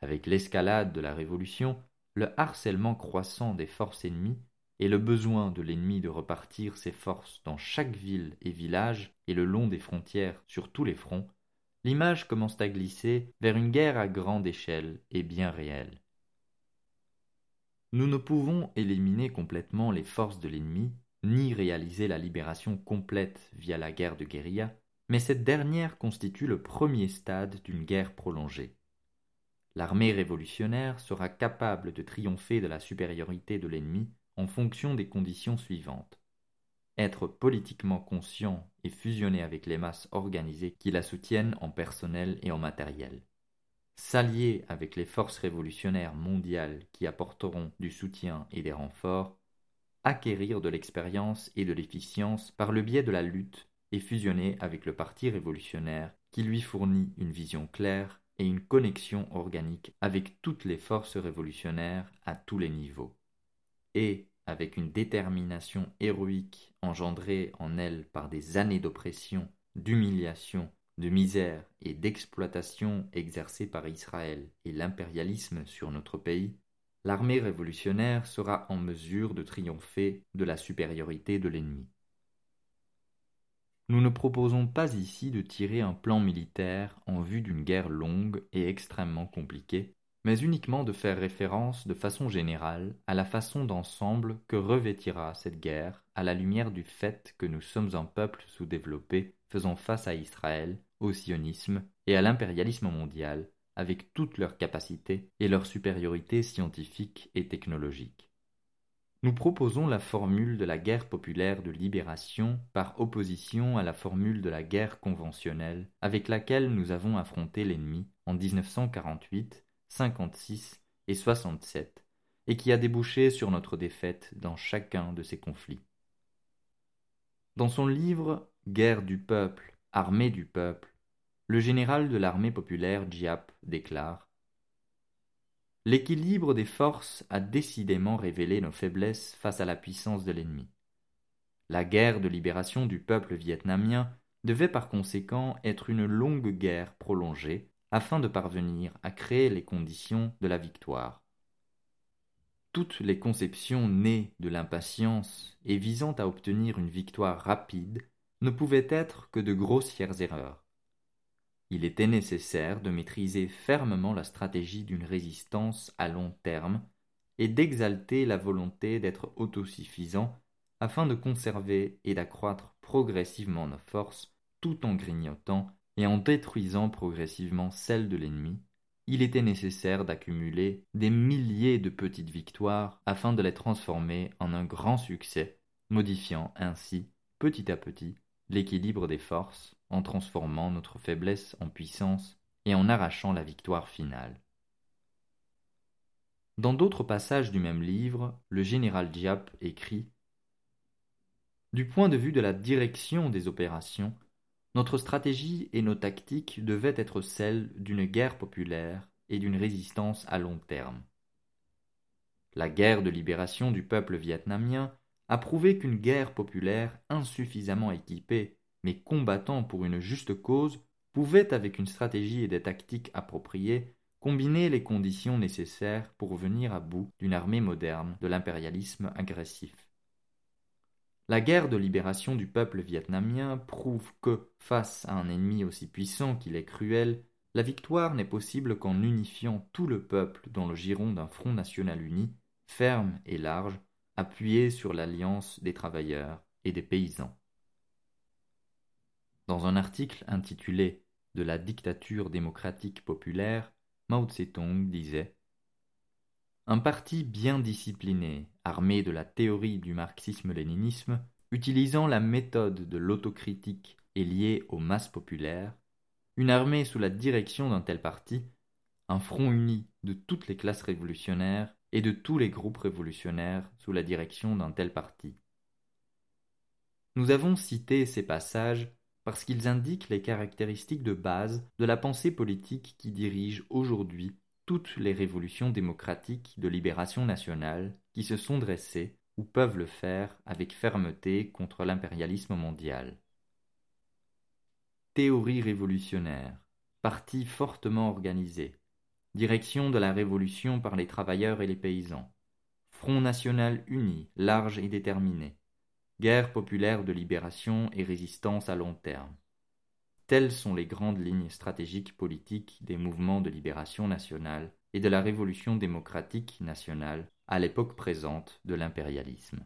S1: Avec l'escalade de la Révolution, le harcèlement croissant des forces ennemies et le besoin de l'ennemi de repartir ses forces dans chaque ville et village et le long des frontières sur tous les fronts, l'image commence à glisser vers une guerre à grande échelle et bien réelle. Nous ne pouvons éliminer complètement les forces de l'ennemi, ni réaliser la libération complète via la guerre de guérilla, mais cette dernière constitue le premier stade d'une guerre prolongée. L'armée révolutionnaire sera capable de triompher de la supériorité de l'ennemi en fonction des conditions suivantes. Être politiquement conscient et fusionner avec les masses organisées qui la soutiennent en personnel et en matériel. S'allier avec les forces révolutionnaires mondiales qui apporteront du soutien et des renforts, acquérir de l'expérience et de l'efficience par le biais de la lutte et fusionner avec le Parti révolutionnaire qui lui fournit une vision claire et une connexion organique avec toutes les forces révolutionnaires à tous les niveaux. Et, avec une détermination héroïque engendrée en elle par des années d'oppression, d'humiliation, de misère et d'exploitation exercée par Israël et l'impérialisme sur notre pays, l'armée révolutionnaire sera en mesure de triompher de la supériorité de l'ennemi. Nous ne proposons pas ici de tirer un plan militaire en vue d'une guerre longue et extrêmement compliquée, mais uniquement de faire référence de façon générale à la façon d'ensemble que revêtira cette guerre à la lumière du fait que nous sommes un peuple sous-développé faisant face à Israël, au sionisme et à l'impérialisme mondial, avec toutes leurs capacités et leur supériorité scientifique et technologique. Nous proposons la formule de la guerre populaire de libération par opposition à la formule de la guerre conventionnelle avec laquelle nous avons affronté l'ennemi en 1948, 56 et 67 et qui a débouché sur notre défaite dans chacun de ces conflits. Dans son livre Guerre du peuple, armée du peuple, le général de l'armée populaire Diap déclare L'équilibre des forces a décidément révélé nos faiblesses face à la puissance de l'ennemi. La guerre de libération du peuple vietnamien devait par conséquent être une longue guerre prolongée afin de parvenir à créer les conditions de la victoire. Toutes les conceptions nées de l'impatience et visant à obtenir une victoire rapide ne pouvaient être que de grossières erreurs. Il était nécessaire de maîtriser fermement la stratégie d'une résistance à long terme et d'exalter la volonté d'être autosuffisant afin de conserver et d'accroître progressivement nos forces tout en grignotant et en détruisant progressivement celles de l'ennemi, il était nécessaire d'accumuler des milliers de petites victoires afin de les transformer en un grand succès, modifiant ainsi, petit à petit, l'équilibre des forces en transformant notre faiblesse en puissance et en arrachant la victoire finale. Dans d'autres passages du même livre, le général Diap écrit Du point de vue de la direction des opérations, notre stratégie et nos tactiques devaient être celles d'une guerre populaire et d'une résistance à long terme. La guerre de libération du peuple vietnamien a prouvé qu'une guerre populaire insuffisamment équipée mais combattant pour une juste cause, pouvait, avec une stratégie et des tactiques appropriées, combiner les conditions nécessaires pour venir à bout d'une armée moderne de l'impérialisme agressif. La guerre de libération du peuple vietnamien prouve que, face à un ennemi aussi puissant qu'il est cruel, la victoire n'est possible qu'en unifiant tout le peuple dans le giron d'un front national uni, ferme et large, appuyé sur l'alliance des travailleurs et des paysans. Dans un article intitulé De la dictature démocratique populaire, Mao Tse-tung disait Un parti bien discipliné, armé de la théorie du marxisme-léninisme, utilisant la méthode de l'autocritique et lié aux masses populaires, une armée sous la direction d'un tel parti, un front uni de toutes les classes révolutionnaires et de tous les groupes révolutionnaires sous la direction d'un tel parti. Nous avons cité ces passages parce qu'ils indiquent les caractéristiques de base de la pensée politique qui dirige aujourd'hui toutes les révolutions démocratiques de libération nationale qui se sont dressées ou peuvent le faire avec fermeté contre l'impérialisme mondial. Théorie révolutionnaire, parti fortement organisé, direction de la révolution par les travailleurs et les paysans, Front national uni, large et déterminé, guerre populaire de libération et résistance à long terme. Telles sont les grandes lignes stratégiques politiques des mouvements de libération nationale et de la révolution démocratique nationale à l'époque présente de l'impérialisme.